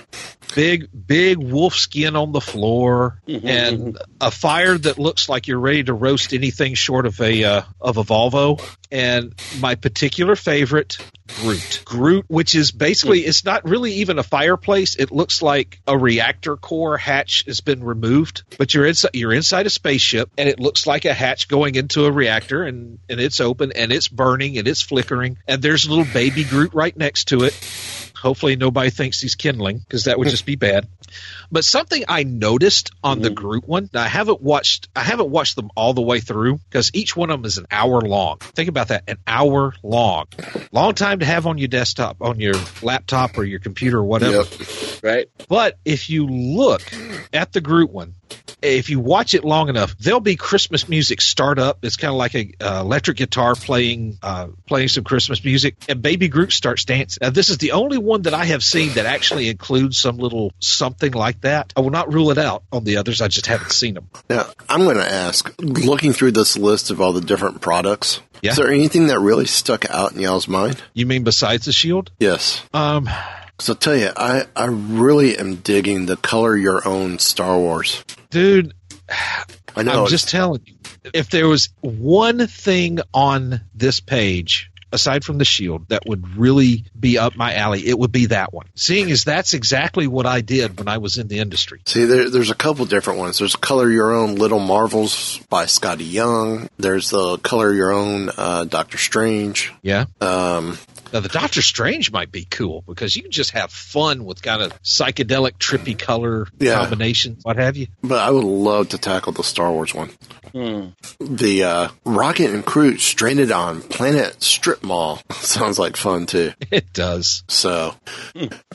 big big wolf skin on the floor and a fire that looks like you're ready to roast anything short of a uh, of a Volvo. And my particular favorite, Groot. Groot, which is basically it's not really even a fireplace. It looks like a reactor core hatch has been removed, but you're inside you're inside a spaceship and it looks like a hatch going into a reactor and and it's open and it's burning and it's flickering and there's a little baby Groot right next to it. Hopefully nobody thinks he's kindling because that would just be bad. But something I noticed on the group one, I haven't watched I haven't watched them all the way through because each one of them is an hour long. Think about that, an hour long. Long time to have on your desktop, on your laptop or your computer or whatever. Right. But if you look at the group one, if you watch it long enough, there'll be Christmas music start up. It's kind of like a uh, electric guitar playing uh, playing some Christmas music, and Baby Groot starts dancing. Now, this is the only one that I have seen that actually includes some little something like that. I will not rule it out on the others. I just haven't seen them. Now, I'm going to ask, looking through this list of all the different products, Yeah. is there anything that really stuck out in y'all's mind? You mean besides the shield? Yes. Um, So I'll tell you, I, I really am digging the color your own Star Wars. dude. I know. I'm just telling you. If there was one thing on this page aside from the shield that would really be up my alley, it would be that one. Seeing as that's exactly what I did when I was in the industry. See, there, there's a couple different ones. There's Color Your Own Little Marvels by Scotty Young. There's the Color Your Own uh, Doctor Strange. Yeah. Um, Now the Doctor Strange might be cool because you can just have fun with kind of psychedelic, trippy color Yeah. combinations, what have you. but I would love to tackle the Star Wars one. Hmm. The uh, Rocket and Crew stranded on Planet Strip Mall sounds like fun too. It does. So,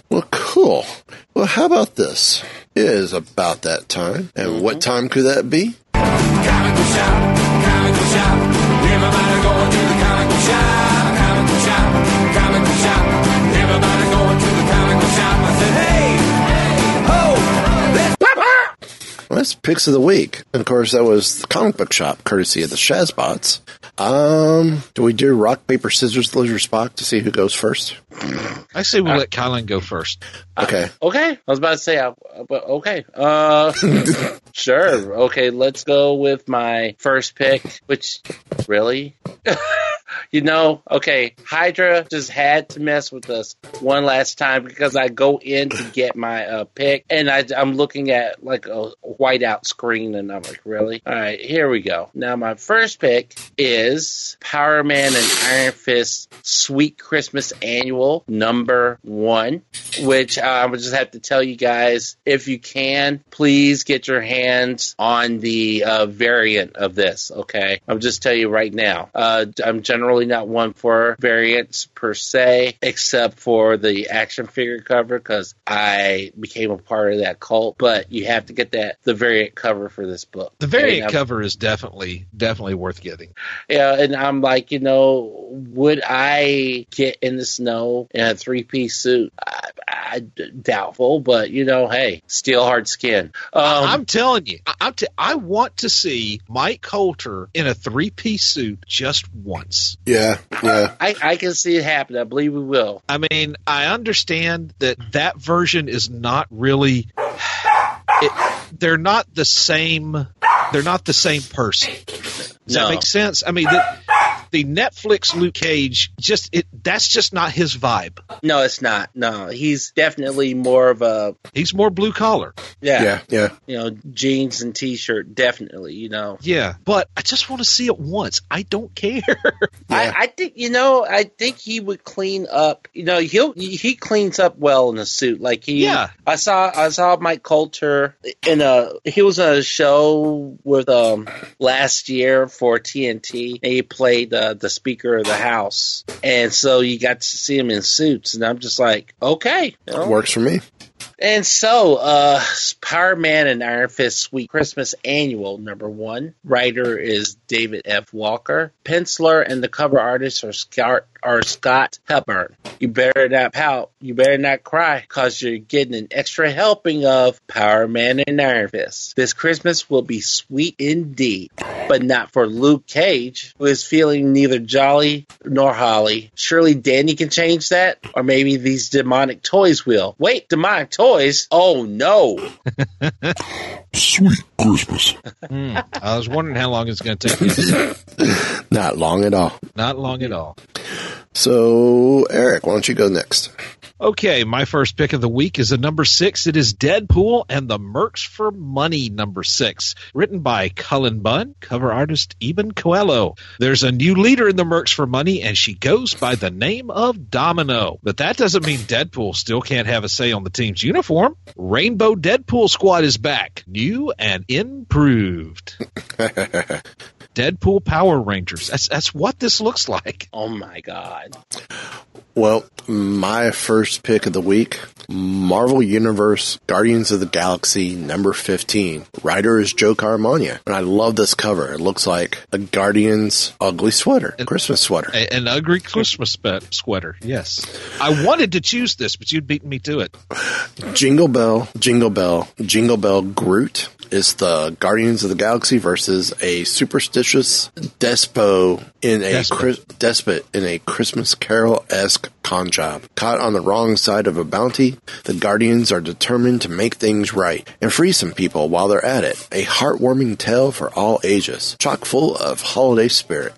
well, cool. Well, how about this? It is about that time, and what time could that be? Comic book shop, comic book shop. Everybody going to the comic book shop, Well, that's picks of the week. And of course, that was the comic book shop, courtesy of the Shazbots. Um, do we do rock, paper, scissors, lizard, Spock to see who goes first? I say we'll let Colin go first. Okay. Okay, I was about to say, uh, but okay, uh, sure. Okay, let's go with my first pick. Which really, you know, okay, Hydra just had to mess with us one last time because I go in to get my uh, pick, and I, I'm looking at like a whiteout screen, and I'm like, really? All right, here we go. Now my first pick is Power Man and Iron Fist Sweet Christmas Annual number one, which uh, I would just have to tell you guys if you can, please get your hands on the uh, variant of this. Okay, I'll just tell you right now. Uh, I'm generally not one for variants per se, except for the action figure cover because I became a part of that cult. But you have to get that the variant cover for this book. The variant And I'm- cover is definitely definitely worth getting. yeah, and I'm like, you know, would I get in the snow in a three piece suit? I, I doubtful, but you know, hey, steel hard skin. Um, I'm telling you, I, I'm t- I want to see Mike Colter in a three piece suit just once. Yeah, yeah. I, I can see it happen. I believe we will. I mean, I understand that that version is not really. It, they're not the same. They're not the same person. Does No. that make sense? I mean, the, the Netflix Luke Cage just it. That's just not his vibe. No, it's not. No, he's definitely more of a He's more blue collar. yeah, Yeah, yeah. you know, jeans and t shirt. Definitely, you know. Yeah, but I just want to see it once. I don't care. I, I think you know. I think he would clean up. You know, he'll he cleans up well in a suit. Like he, Yeah. I saw I saw Mike Colter in a he was on a show with um last year for TNT. And he played uh, the Speaker of the House, and so you got to see him in suits. And I'm just like, okay, you know. Works for me. And so, uh, Power Man and Iron Fist Sweet Christmas Annual number one. Writer is David F. Walker. Penciler and the cover artist are Scott or Scott Hepburn. You better not pout. You better not cry because you're getting an extra helping of Power Man and Iron Fist. This Christmas will be sweet indeed, but not for Luke Cage, who is feeling neither jolly nor holly. Surely Danny can change that, or maybe these demonic toys will. Wait, demonic toys? Oh no! Sweet Christmas. Hmm. I was wondering how long it's going to take. Not long at all. Not long at all. So, Eric, why don't you go next? Okay, my first pick of the week is a number six. It is Deadpool and the Mercs for Money number six, written by Cullen Bunn, cover artist Iban Coello. There's a new leader in the Mercs for Money, and she goes by the name of Domino. But that doesn't mean Deadpool still can't have a say on the team's uniform. Rainbow Deadpool Squad is back, new and improved. Deadpool Power Rangers. That's that's what this looks like. Oh my god. Well, my first pick of the week Marvel Universe Guardians of the Galaxy number 15. Writer is Joe Caramagna. And I love this cover. It looks like a Guardians ugly sweater, a Christmas sweater. A- An ugly Christmas spe- sweater. Yes. I wanted to choose this, but you'd beaten me to it. Jingle Bell, Jingle Bell, Jingle Bell Groot is the Guardians of the Galaxy versus a superstitious despo in a Despot. Chris- despot in a Christmas Carol esque con job. Caught on the wrong side of a bounty, the Guardians are determined to make things right and free some people while they're at it. A heartwarming tale for all ages, chock full of holiday spirit.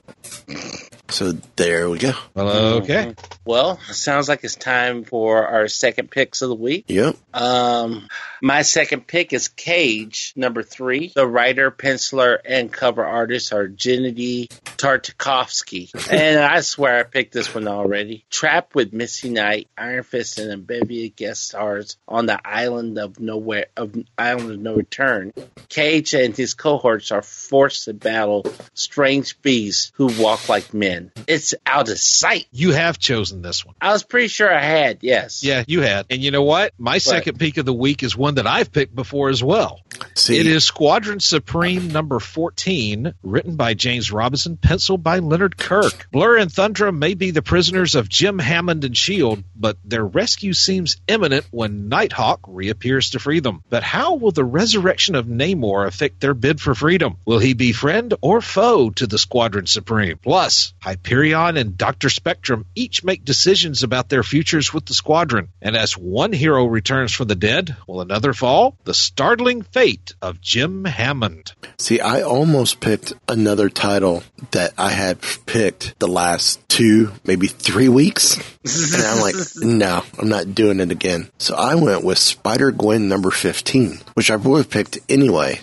So there we go. Well, okay. Well, sounds like it's time for our second picks of the week. Yep. Um, my second pick is Cage, number three. The writer, penciler, and cover artist are Gennady Tartakovsky. and I swear I picked this one already. Trapped with Misty Knight, Iron Fist, and a bevy of guest stars on the island of nowhere of island of no return. Cage and his cohorts are forced to battle strange beasts who walk like men. It's out of sight. You have chosen this one. I was pretty sure I had, yes. Yeah, you had. And you know what? My second pick of the week is one that I've picked before as well. See, It is Squadron Supreme number 14, written by James Robinson, penciled by Leonard Kirk. Blur and Thundra may be the prisoners of Jim Hammond and S.H.I.E.L.D., but their rescue seems imminent when Nighthawk reappears to free them. But how will the resurrection of Namor affect their bid for freedom? Will he be friend or foe to the Squadron Supreme? Plus, Hyperion and Dr. Spectrum each make decisions about their futures with the Squadron. And as one hero returns from the dead, will another fall? The startling fate of Jim Hammond. See, I almost picked another title that I had picked the last two, maybe three weeks. And I'm like, no, I'm not doing it again. So I went with Spider Gwen number 15, which I would have picked anyway.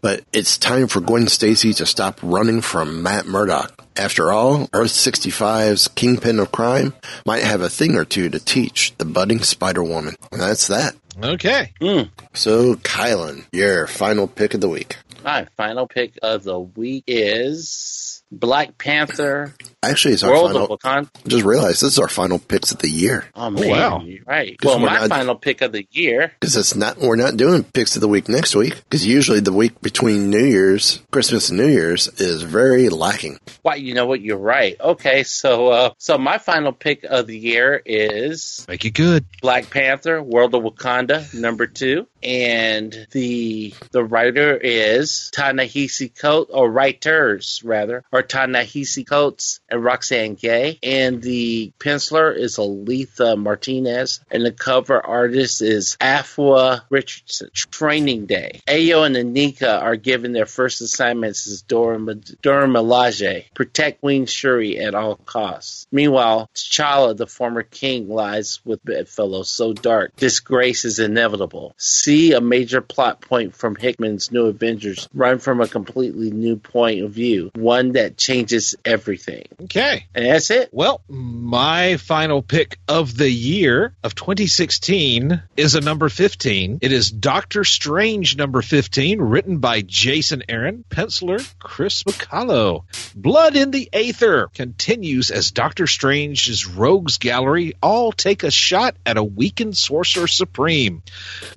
But it's time for Gwen Stacy to stop running from Matt Murdock. After all, Earth 65's Kingpin of Crime might have a thing or two to teach the budding Spider Woman. And that's that. Okay. Hmm. So, Kylan, your final pick of the week. My final pick of the week is Black Panther. Actually, it's our World final. of Wakanda. Just realized this is our final picks of the year Oh man, wow. you're right. 'Cause Well, my not- final pick of the year. because it's not. We're not doing picks of the week next week because usually the week between New Year's, Christmas, and New Year's is very lacking. Why, you know what? You're right. Okay, so uh, so my final pick of the year is Make it good. Black Panther: World of Wakanda, number two, and the the writer is Ta-Nehisi Coates, or writers rather, or Ta-Nehisi Coates and Roxane Gay, and the penciler is Alitha Martinez, and the cover artist is Afua Richardson. Training Day. Ayo and Anika are given their first assignments as Dora, Dora Milaje. Protect Queen Shuri at all costs. Meanwhile, T'Challa, the former king, lies with Bedfellow so dark. Disgrace is inevitable. See a major plot point from Hickman's New Avengers run from a completely new point of view, one that changes everything. Okay. And that's it. Well, My final pick of the year of 2016 is a number 15. It is Doctor Strange number 15, written by Jason Aaron, penciler Chris McCullough. Blood in the Aether continues as Doctor Strange's rogues gallery all take a shot at a weakened sorcerer supreme.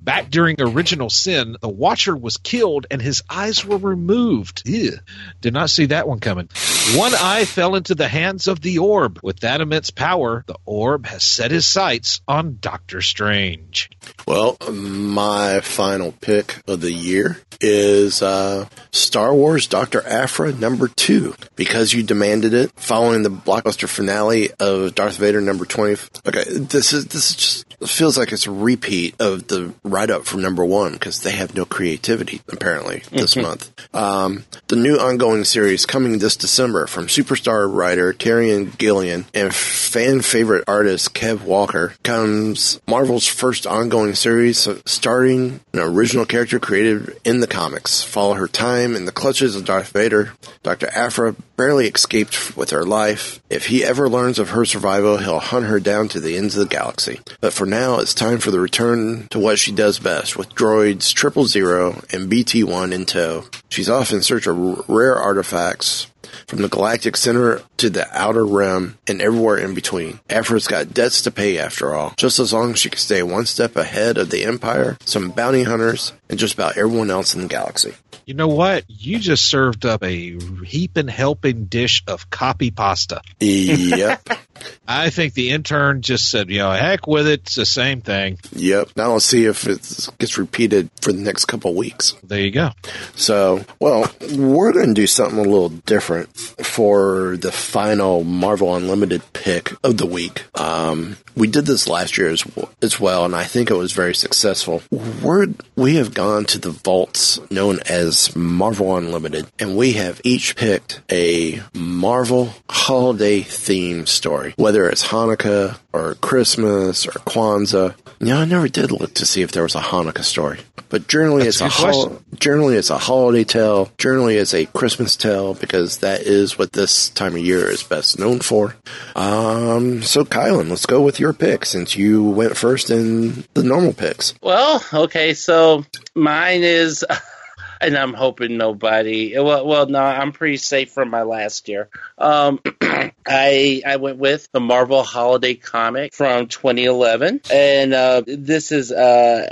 Back during Original Sin, the Watcher was killed and his eyes were removed. Ew. Did not see that one coming. One eye fell into the hands of the orb. With that immense power, the orb has set his sights on Doctor Strange. Well, my final pick of the year is uh, Star Wars Dr. Aphra number two. Because you demanded it, following the blockbuster finale of Darth Vader number 20. Okay, this is, this is just, it feels like it's a repeat of the write up from number one because they have no creativity, apparently, this month. Um, the new ongoing series coming this December from superstar writer Kieron Gillen and fan favorite artist Kev Walker comes Marvel's first ongoing series starring an original character created in the comics. Follow her time in the clutches of Darth Vader. Dr. Aphra barely escaped with her life. If he ever learns of her survival, he'll hunt her down to the ends of the galaxy. But for now, it's time for the return to what she does best with droids Triple Zero and BT 1 in tow. She's off in search of rare artifacts from the galactic center to the outer rim and everywhere in between. Aphra's got debts to pay after all. Just as long as she can stay one step ahead of the Empire, some bounty hunters, and just about everyone else in the galaxy. You know what? You just served up a heaping helping dish of copy pasta. Yep. I think the intern just said, you know, heck with it. It's the same thing. Yep. Now let's see if it gets repeated for the next couple weeks. There you go. So, well, we're going to do something a little different for the final Marvel Unlimited pick of the week. Um, we did this last year as, as well, and I think it was very successful. We're, we have gone to the vaults known as Marvel Unlimited, and we have each picked a Marvel holiday theme story, whether it's Hanukkah or Christmas or Kwanzaa. Know, I never did look to see if there was a Hanukkah story, but generally That's it's a a hol- generally it's a holiday tale. Generally it's a Christmas tale because that is what this time of year is best known for. Um, so Kylan, let's go with your pick since you went first in the normal picks. Well, okay, so mine is, and I'm hoping nobody. Well, well, no, I'm pretty safe from my last year. Um, I I went with the Marvel Holiday comic from 2011, and uh, this is uh,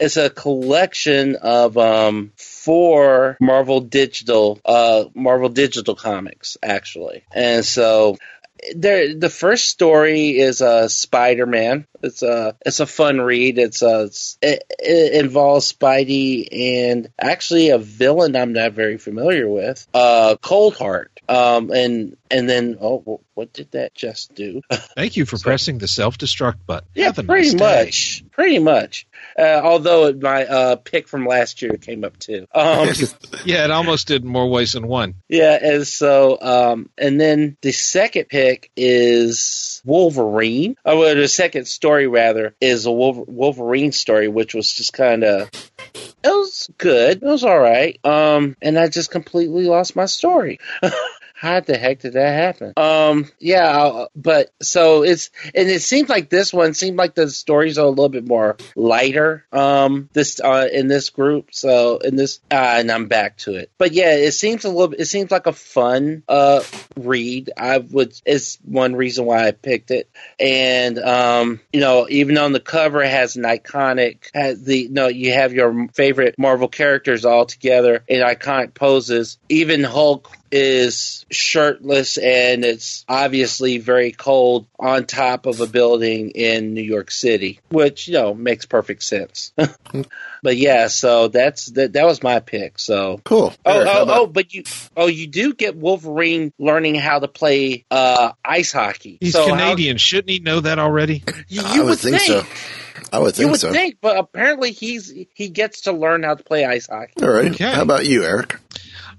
it's a collection of um four Marvel Digital uh Marvel Digital comics actually, and so there the first story is uh Spider-Man. It's a it's a fun read. It's uh it's, it, it involves Spidey and actually a villain I'm not very familiar with, uh Coldheart. Um and and then oh wh- what did that just do? Thank you for pressing the self destruct button. Yeah, pretty nice much. Pretty much. Uh, although it- my uh, pick from last year came up too. Um, yeah, it almost did more ways than one. yeah, and so um, and then the second pick is Wolverine. Oh, well, the second story rather is a Wolverine story, which was just kind of it was good. It was all right. Um, and I just completely lost my story. How the heck did that happen? Um, yeah, but so it's and it seems like this one seemed like the stories are a little bit more lighter. Um, this uh in this group, so in this, uh, and I'm back to it. But yeah, it seems a little. It seems like a fun uh read. I would. It's one reason why I picked it. And um, you know, even on the cover it has an iconic. Has the no, you have your favorite Marvel characters all together in iconic poses. Even Hulk is shirtless and it's obviously very cold on top of a building in New York City, which you know makes perfect sense. but yeah, so that's that. That was my pick. So Cool. Oh, Eric, oh, about- oh, but you, oh, you do get Wolverine learning how to play uh, ice hockey. He's so how- Canadian. Shouldn't he know that already? you, I you would would think so. I would You think would so. think, but apparently he's he gets to learn how to play ice hockey. All right. Okay. How about you, Eric?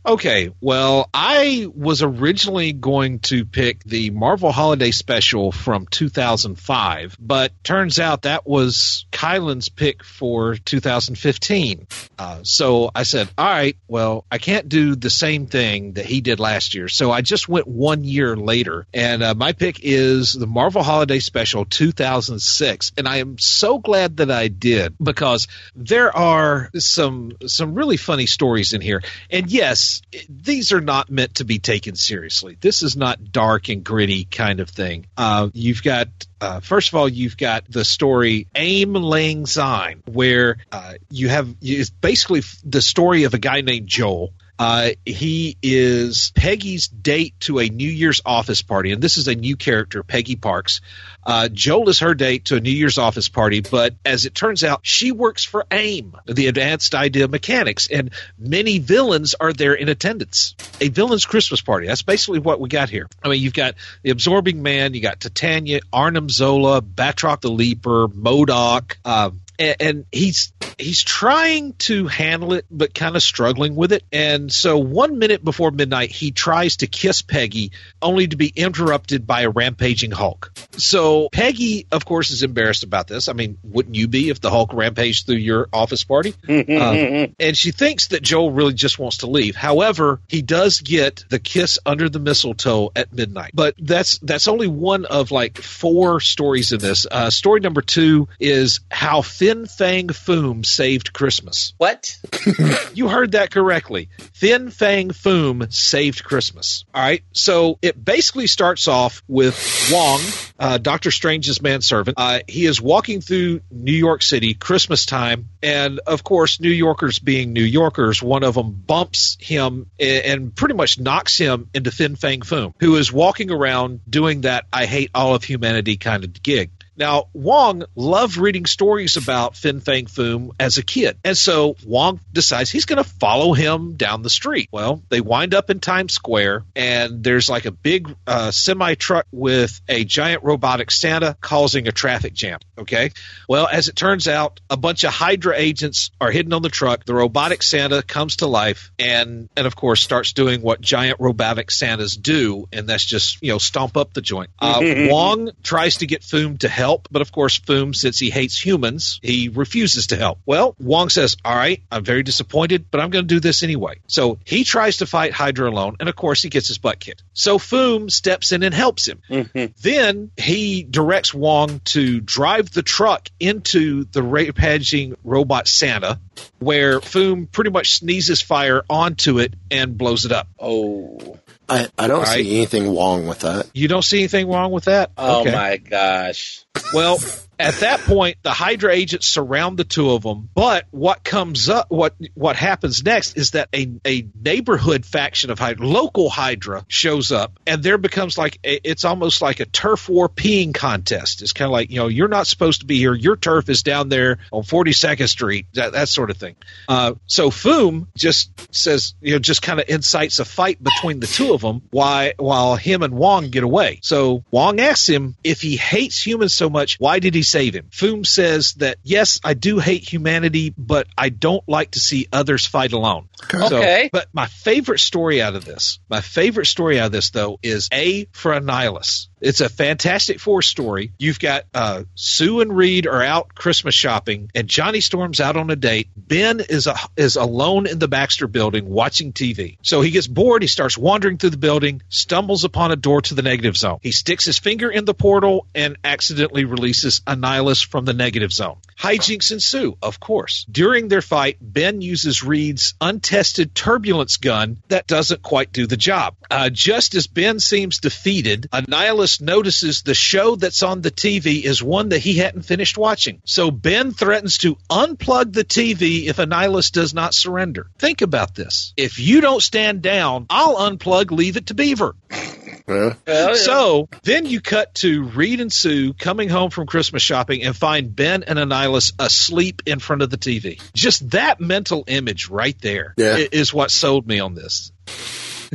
Okay, well, I was originally going to pick the Marvel Holiday Special from 2005, but turns out that was Kylan's pick for 2015. Uh, so I said, all right, well, I can't do the same thing that he did last year. So I just went one year later, and uh, my pick is the Marvel Holiday Special 2006. And I am so glad that I did because there are some some really funny stories in here. And yes, these are not meant to be taken seriously. This is not dark and gritty kind of thing. Uh, you've got uh, first of all, you've got the story Aim Lang Syne, where uh, you have it's basically the story of a guy named Joel. Uh, he is Peggy's date to a New Year's office party, and this is a new character, Peggy Parks. Uh, Joel is her date to a New Year's office party, but as it turns out, she works for AIM, the Advanced Idea Mechanics, and many villains are there in attendance. A villain's Christmas party. That's basically what we got here. I mean, you've got the Absorbing Man, you got Titania, Arnim Zola, Batroc the Leaper, MODOK. Uh, and, and he's he's trying to handle it but kind of struggling with it. And so one minute before midnight he tries to kiss peggy only to be interrupted by a rampaging hulk. So peggy of course is embarrassed about this. I mean wouldn't you be if the hulk rampaged through your office party? Um, and she thinks that joel really just wants to leave. However he does get the kiss under the mistletoe at midnight. But that's that's only one of like four stories in this. Uh, story number two is how Fin Fang Foom saved Christmas. What? you heard that correctly. Fin Fang Foom saved Christmas. All right. So it basically starts off with Wong, uh, Doctor Strange's manservant. Uh, he is walking through New York City, Christmas time. And of course, New Yorkers being New Yorkers, one of them bumps him and, pretty much knocks him into Fin Fang Foom, who is walking around doing that I hate all of humanity kind of gig. Now, Wong loved reading stories about Fin Fang Foom as a kid. And so Wong decides he's going to follow him down the street. Well, they wind up in Times Square, and there's like a big uh, semi truck with a giant robotic Santa causing a traffic jam. Okay. Well, as it turns out, a bunch of Hydra agents are hidden on the truck. The robotic Santa comes to life and, and of course, starts doing what giant robotic Santas do, and that's just, you know, stomp up the joint. Uh, Wong tries to get Foom to help, but of course, Foom, since he hates humans, he refuses to help. Well, Wong says, All right, I'm very disappointed, but I'm going to do this anyway. So he tries to fight Hydra alone, and of course, he gets his butt kicked. So Foom steps in and helps him. Mm-hmm. Then he directs Wong to drive the truck into the rampaging robot Santa, where Foom pretty much sneezes fire onto it and blows it up. Oh. I, I don't All right. see anything wrong with that. You don't see anything wrong with that? Oh Okay. my gosh. Well, at that point, the Hydra agents surround the two of them. But what comes up, what what happens next, is that a, a neighborhood faction of Hydra, local Hydra, shows up, and there becomes like a, it's almost like a turf war peeing contest. It's kind of like you know you're not supposed to be here. Your turf is down there on 42nd Street. That, that sort of thing. Uh, so Foom just says you know just kind of incites a fight between the two of them. Why while him and Wong get away. So Wong asks him if he hates humans so much, why did he save him? Foom says that yes, I do hate humanity, but I don't like to see others fight alone. So- Okay. but my favorite story out of this, my favorite story out of this though, is A for Annihilus. It's a Fantastic Four story. You've got uh, Sue and Reed are out Christmas shopping, and Johnny Storm's out on a date. Ben is a, is alone in the Baxter building watching TV. So he gets bored. He starts wandering through the building, stumbles upon a door to the negative zone. He sticks his finger in the portal and accidentally releases Annihilus from the negative zone. Hijinks ensue, of course. During their fight, Ben uses Reed's untested turbulence gun that doesn't quite do the job. Uh, just as Ben seems defeated, Annihilus notices the show that's on the TV is one that he hadn't finished watching. So Ben threatens to unplug the TV if Annihilus does not surrender. Think about this. If you don't stand down, I'll unplug Leave It to Beaver. So then you cut to Reed and Sue coming home from Christmas shopping and find Ben and Annihilus asleep in front of the TV. Just that mental image right there Yeah. is what sold me on this.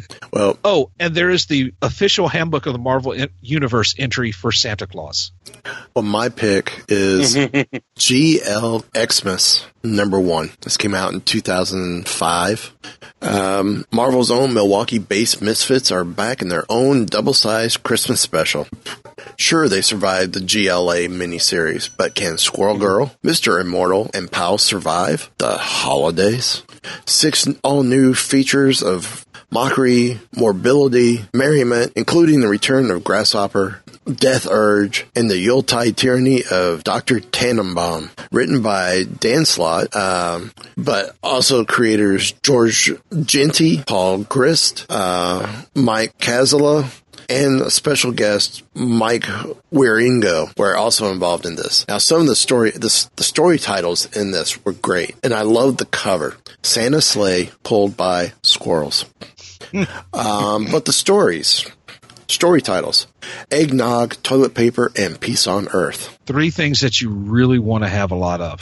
Well, Oh, and there is the official handbook of the Marvel Universe entry for Santa Claus. well, my pick is GL Xmas number one. This came out in 2005. Um, Marvel's own Milwaukee-based Misfits are back in their own double-sized Christmas special. Sure, they survived the GLA miniseries, but can Squirrel Girl, Mr. Immortal, and Pal survive the holidays? Six all-new features of mockery, morbidity, merriment, including the return of Grasshopper, Death Urge, and the Yuletide Tyranny of Dr. Tannenbaum, written by Dan Slott, um, but also creators Georges Jeanty, Paul Grist, uh, Mike Kazala, and special guest Mike Wieringo were also involved in this. Now, some of the story, the, the story titles in this were great, and I loved the cover: Santa sleigh pulled by squirrels. Um, but the stories, story titles: eggnog, toilet paper, and peace on earth. Three things that you really want to have a lot of.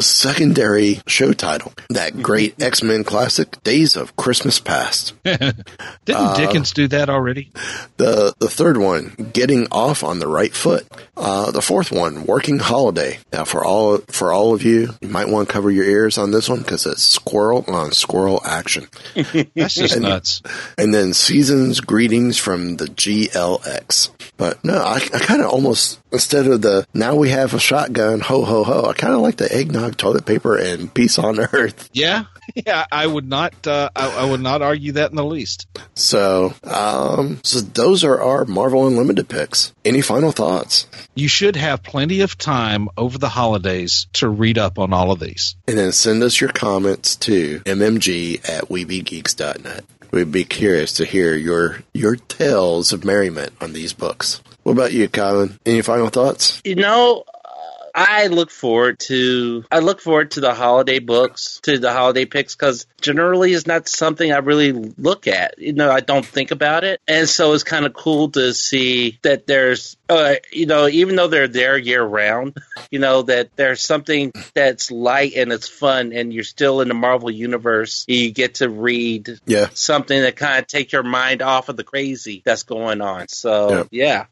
Secondary show title: that great X Men classic, Days of Christmas Past. Didn't Uh, Dickens do that already? The the third one, getting off on the right foot. Uh, the fourth one, working holiday. Now, for all for all of you, you might want to cover your ears on this one because it's squirrel on squirrel action. That's just And- nuts. And then seasons greetings from the GLX. But no, I, I kind of almost instead of the now we have a shotgun ho ho ho. I kind of like the eggnog, toilet paper, and peace on earth. Yeah, yeah. I would not. Uh, I, I would not argue that in the least. So, um, so those are our Marvel Unlimited picks. Any final thoughts? You should have plenty of time over the holidays to read up on all of these. And then send us your comments to mmg at weebgeeks.net. We'd be curious to hear your your tales of merriment on these books. What about you, Colin? Any final thoughts? You know, I look forward to I look forward to the holiday books, to the holiday picks, because generally it's not something I really look at. You know, I don't think about it, and so it's kind of cool to see that there's, uh, you know, even though they're there year round, you know that there's something that's light and it's fun, and you're still in the Marvel universe. You get to read Yeah. something that kind of take your mind off of the crazy that's going on. So yeah.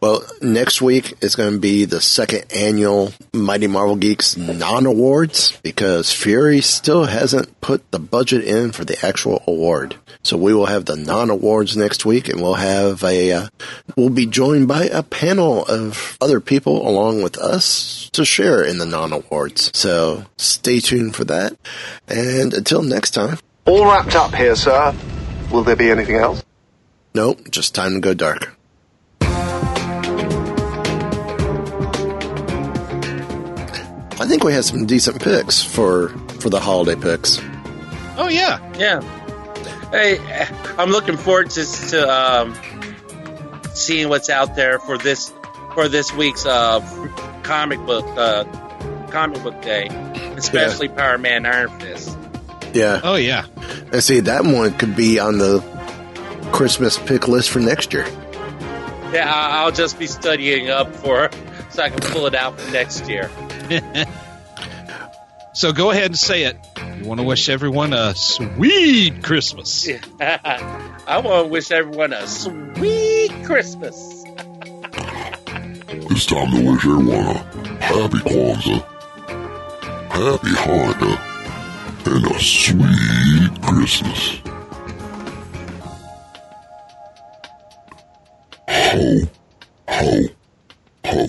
Well, next week is going to be the second annual Mighty Marvel Geeks non awards because Fury still hasn't put the budget in for the actual award. So we will have the non awards next week and we'll have a, uh, we'll be joined by a panel of other people along with us to share in the non awards. So stay tuned for that. And until next time. All wrapped up here, sir. Will there be anything else? Nope, just time to go dark. I think we had some decent picks for for the holiday picks. Oh yeah, Yeah. Hey, I'm looking forward to to um, seeing what's out there for this for this week's uh, comic book uh, comic book day, especially Power Man Iron Fist. Yeah. Oh yeah. And see that one could be on the Christmas pick list for next year. Yeah, I- I'll just be studying up for so I can pull it out for next year. So go ahead and say it. You want to wish everyone a sweet Christmas. I want to wish everyone a sweet Christmas. It's time to wish everyone a happy Kwanzaa, happy Hanukkah, and a sweet Christmas. Ho, ho, ho.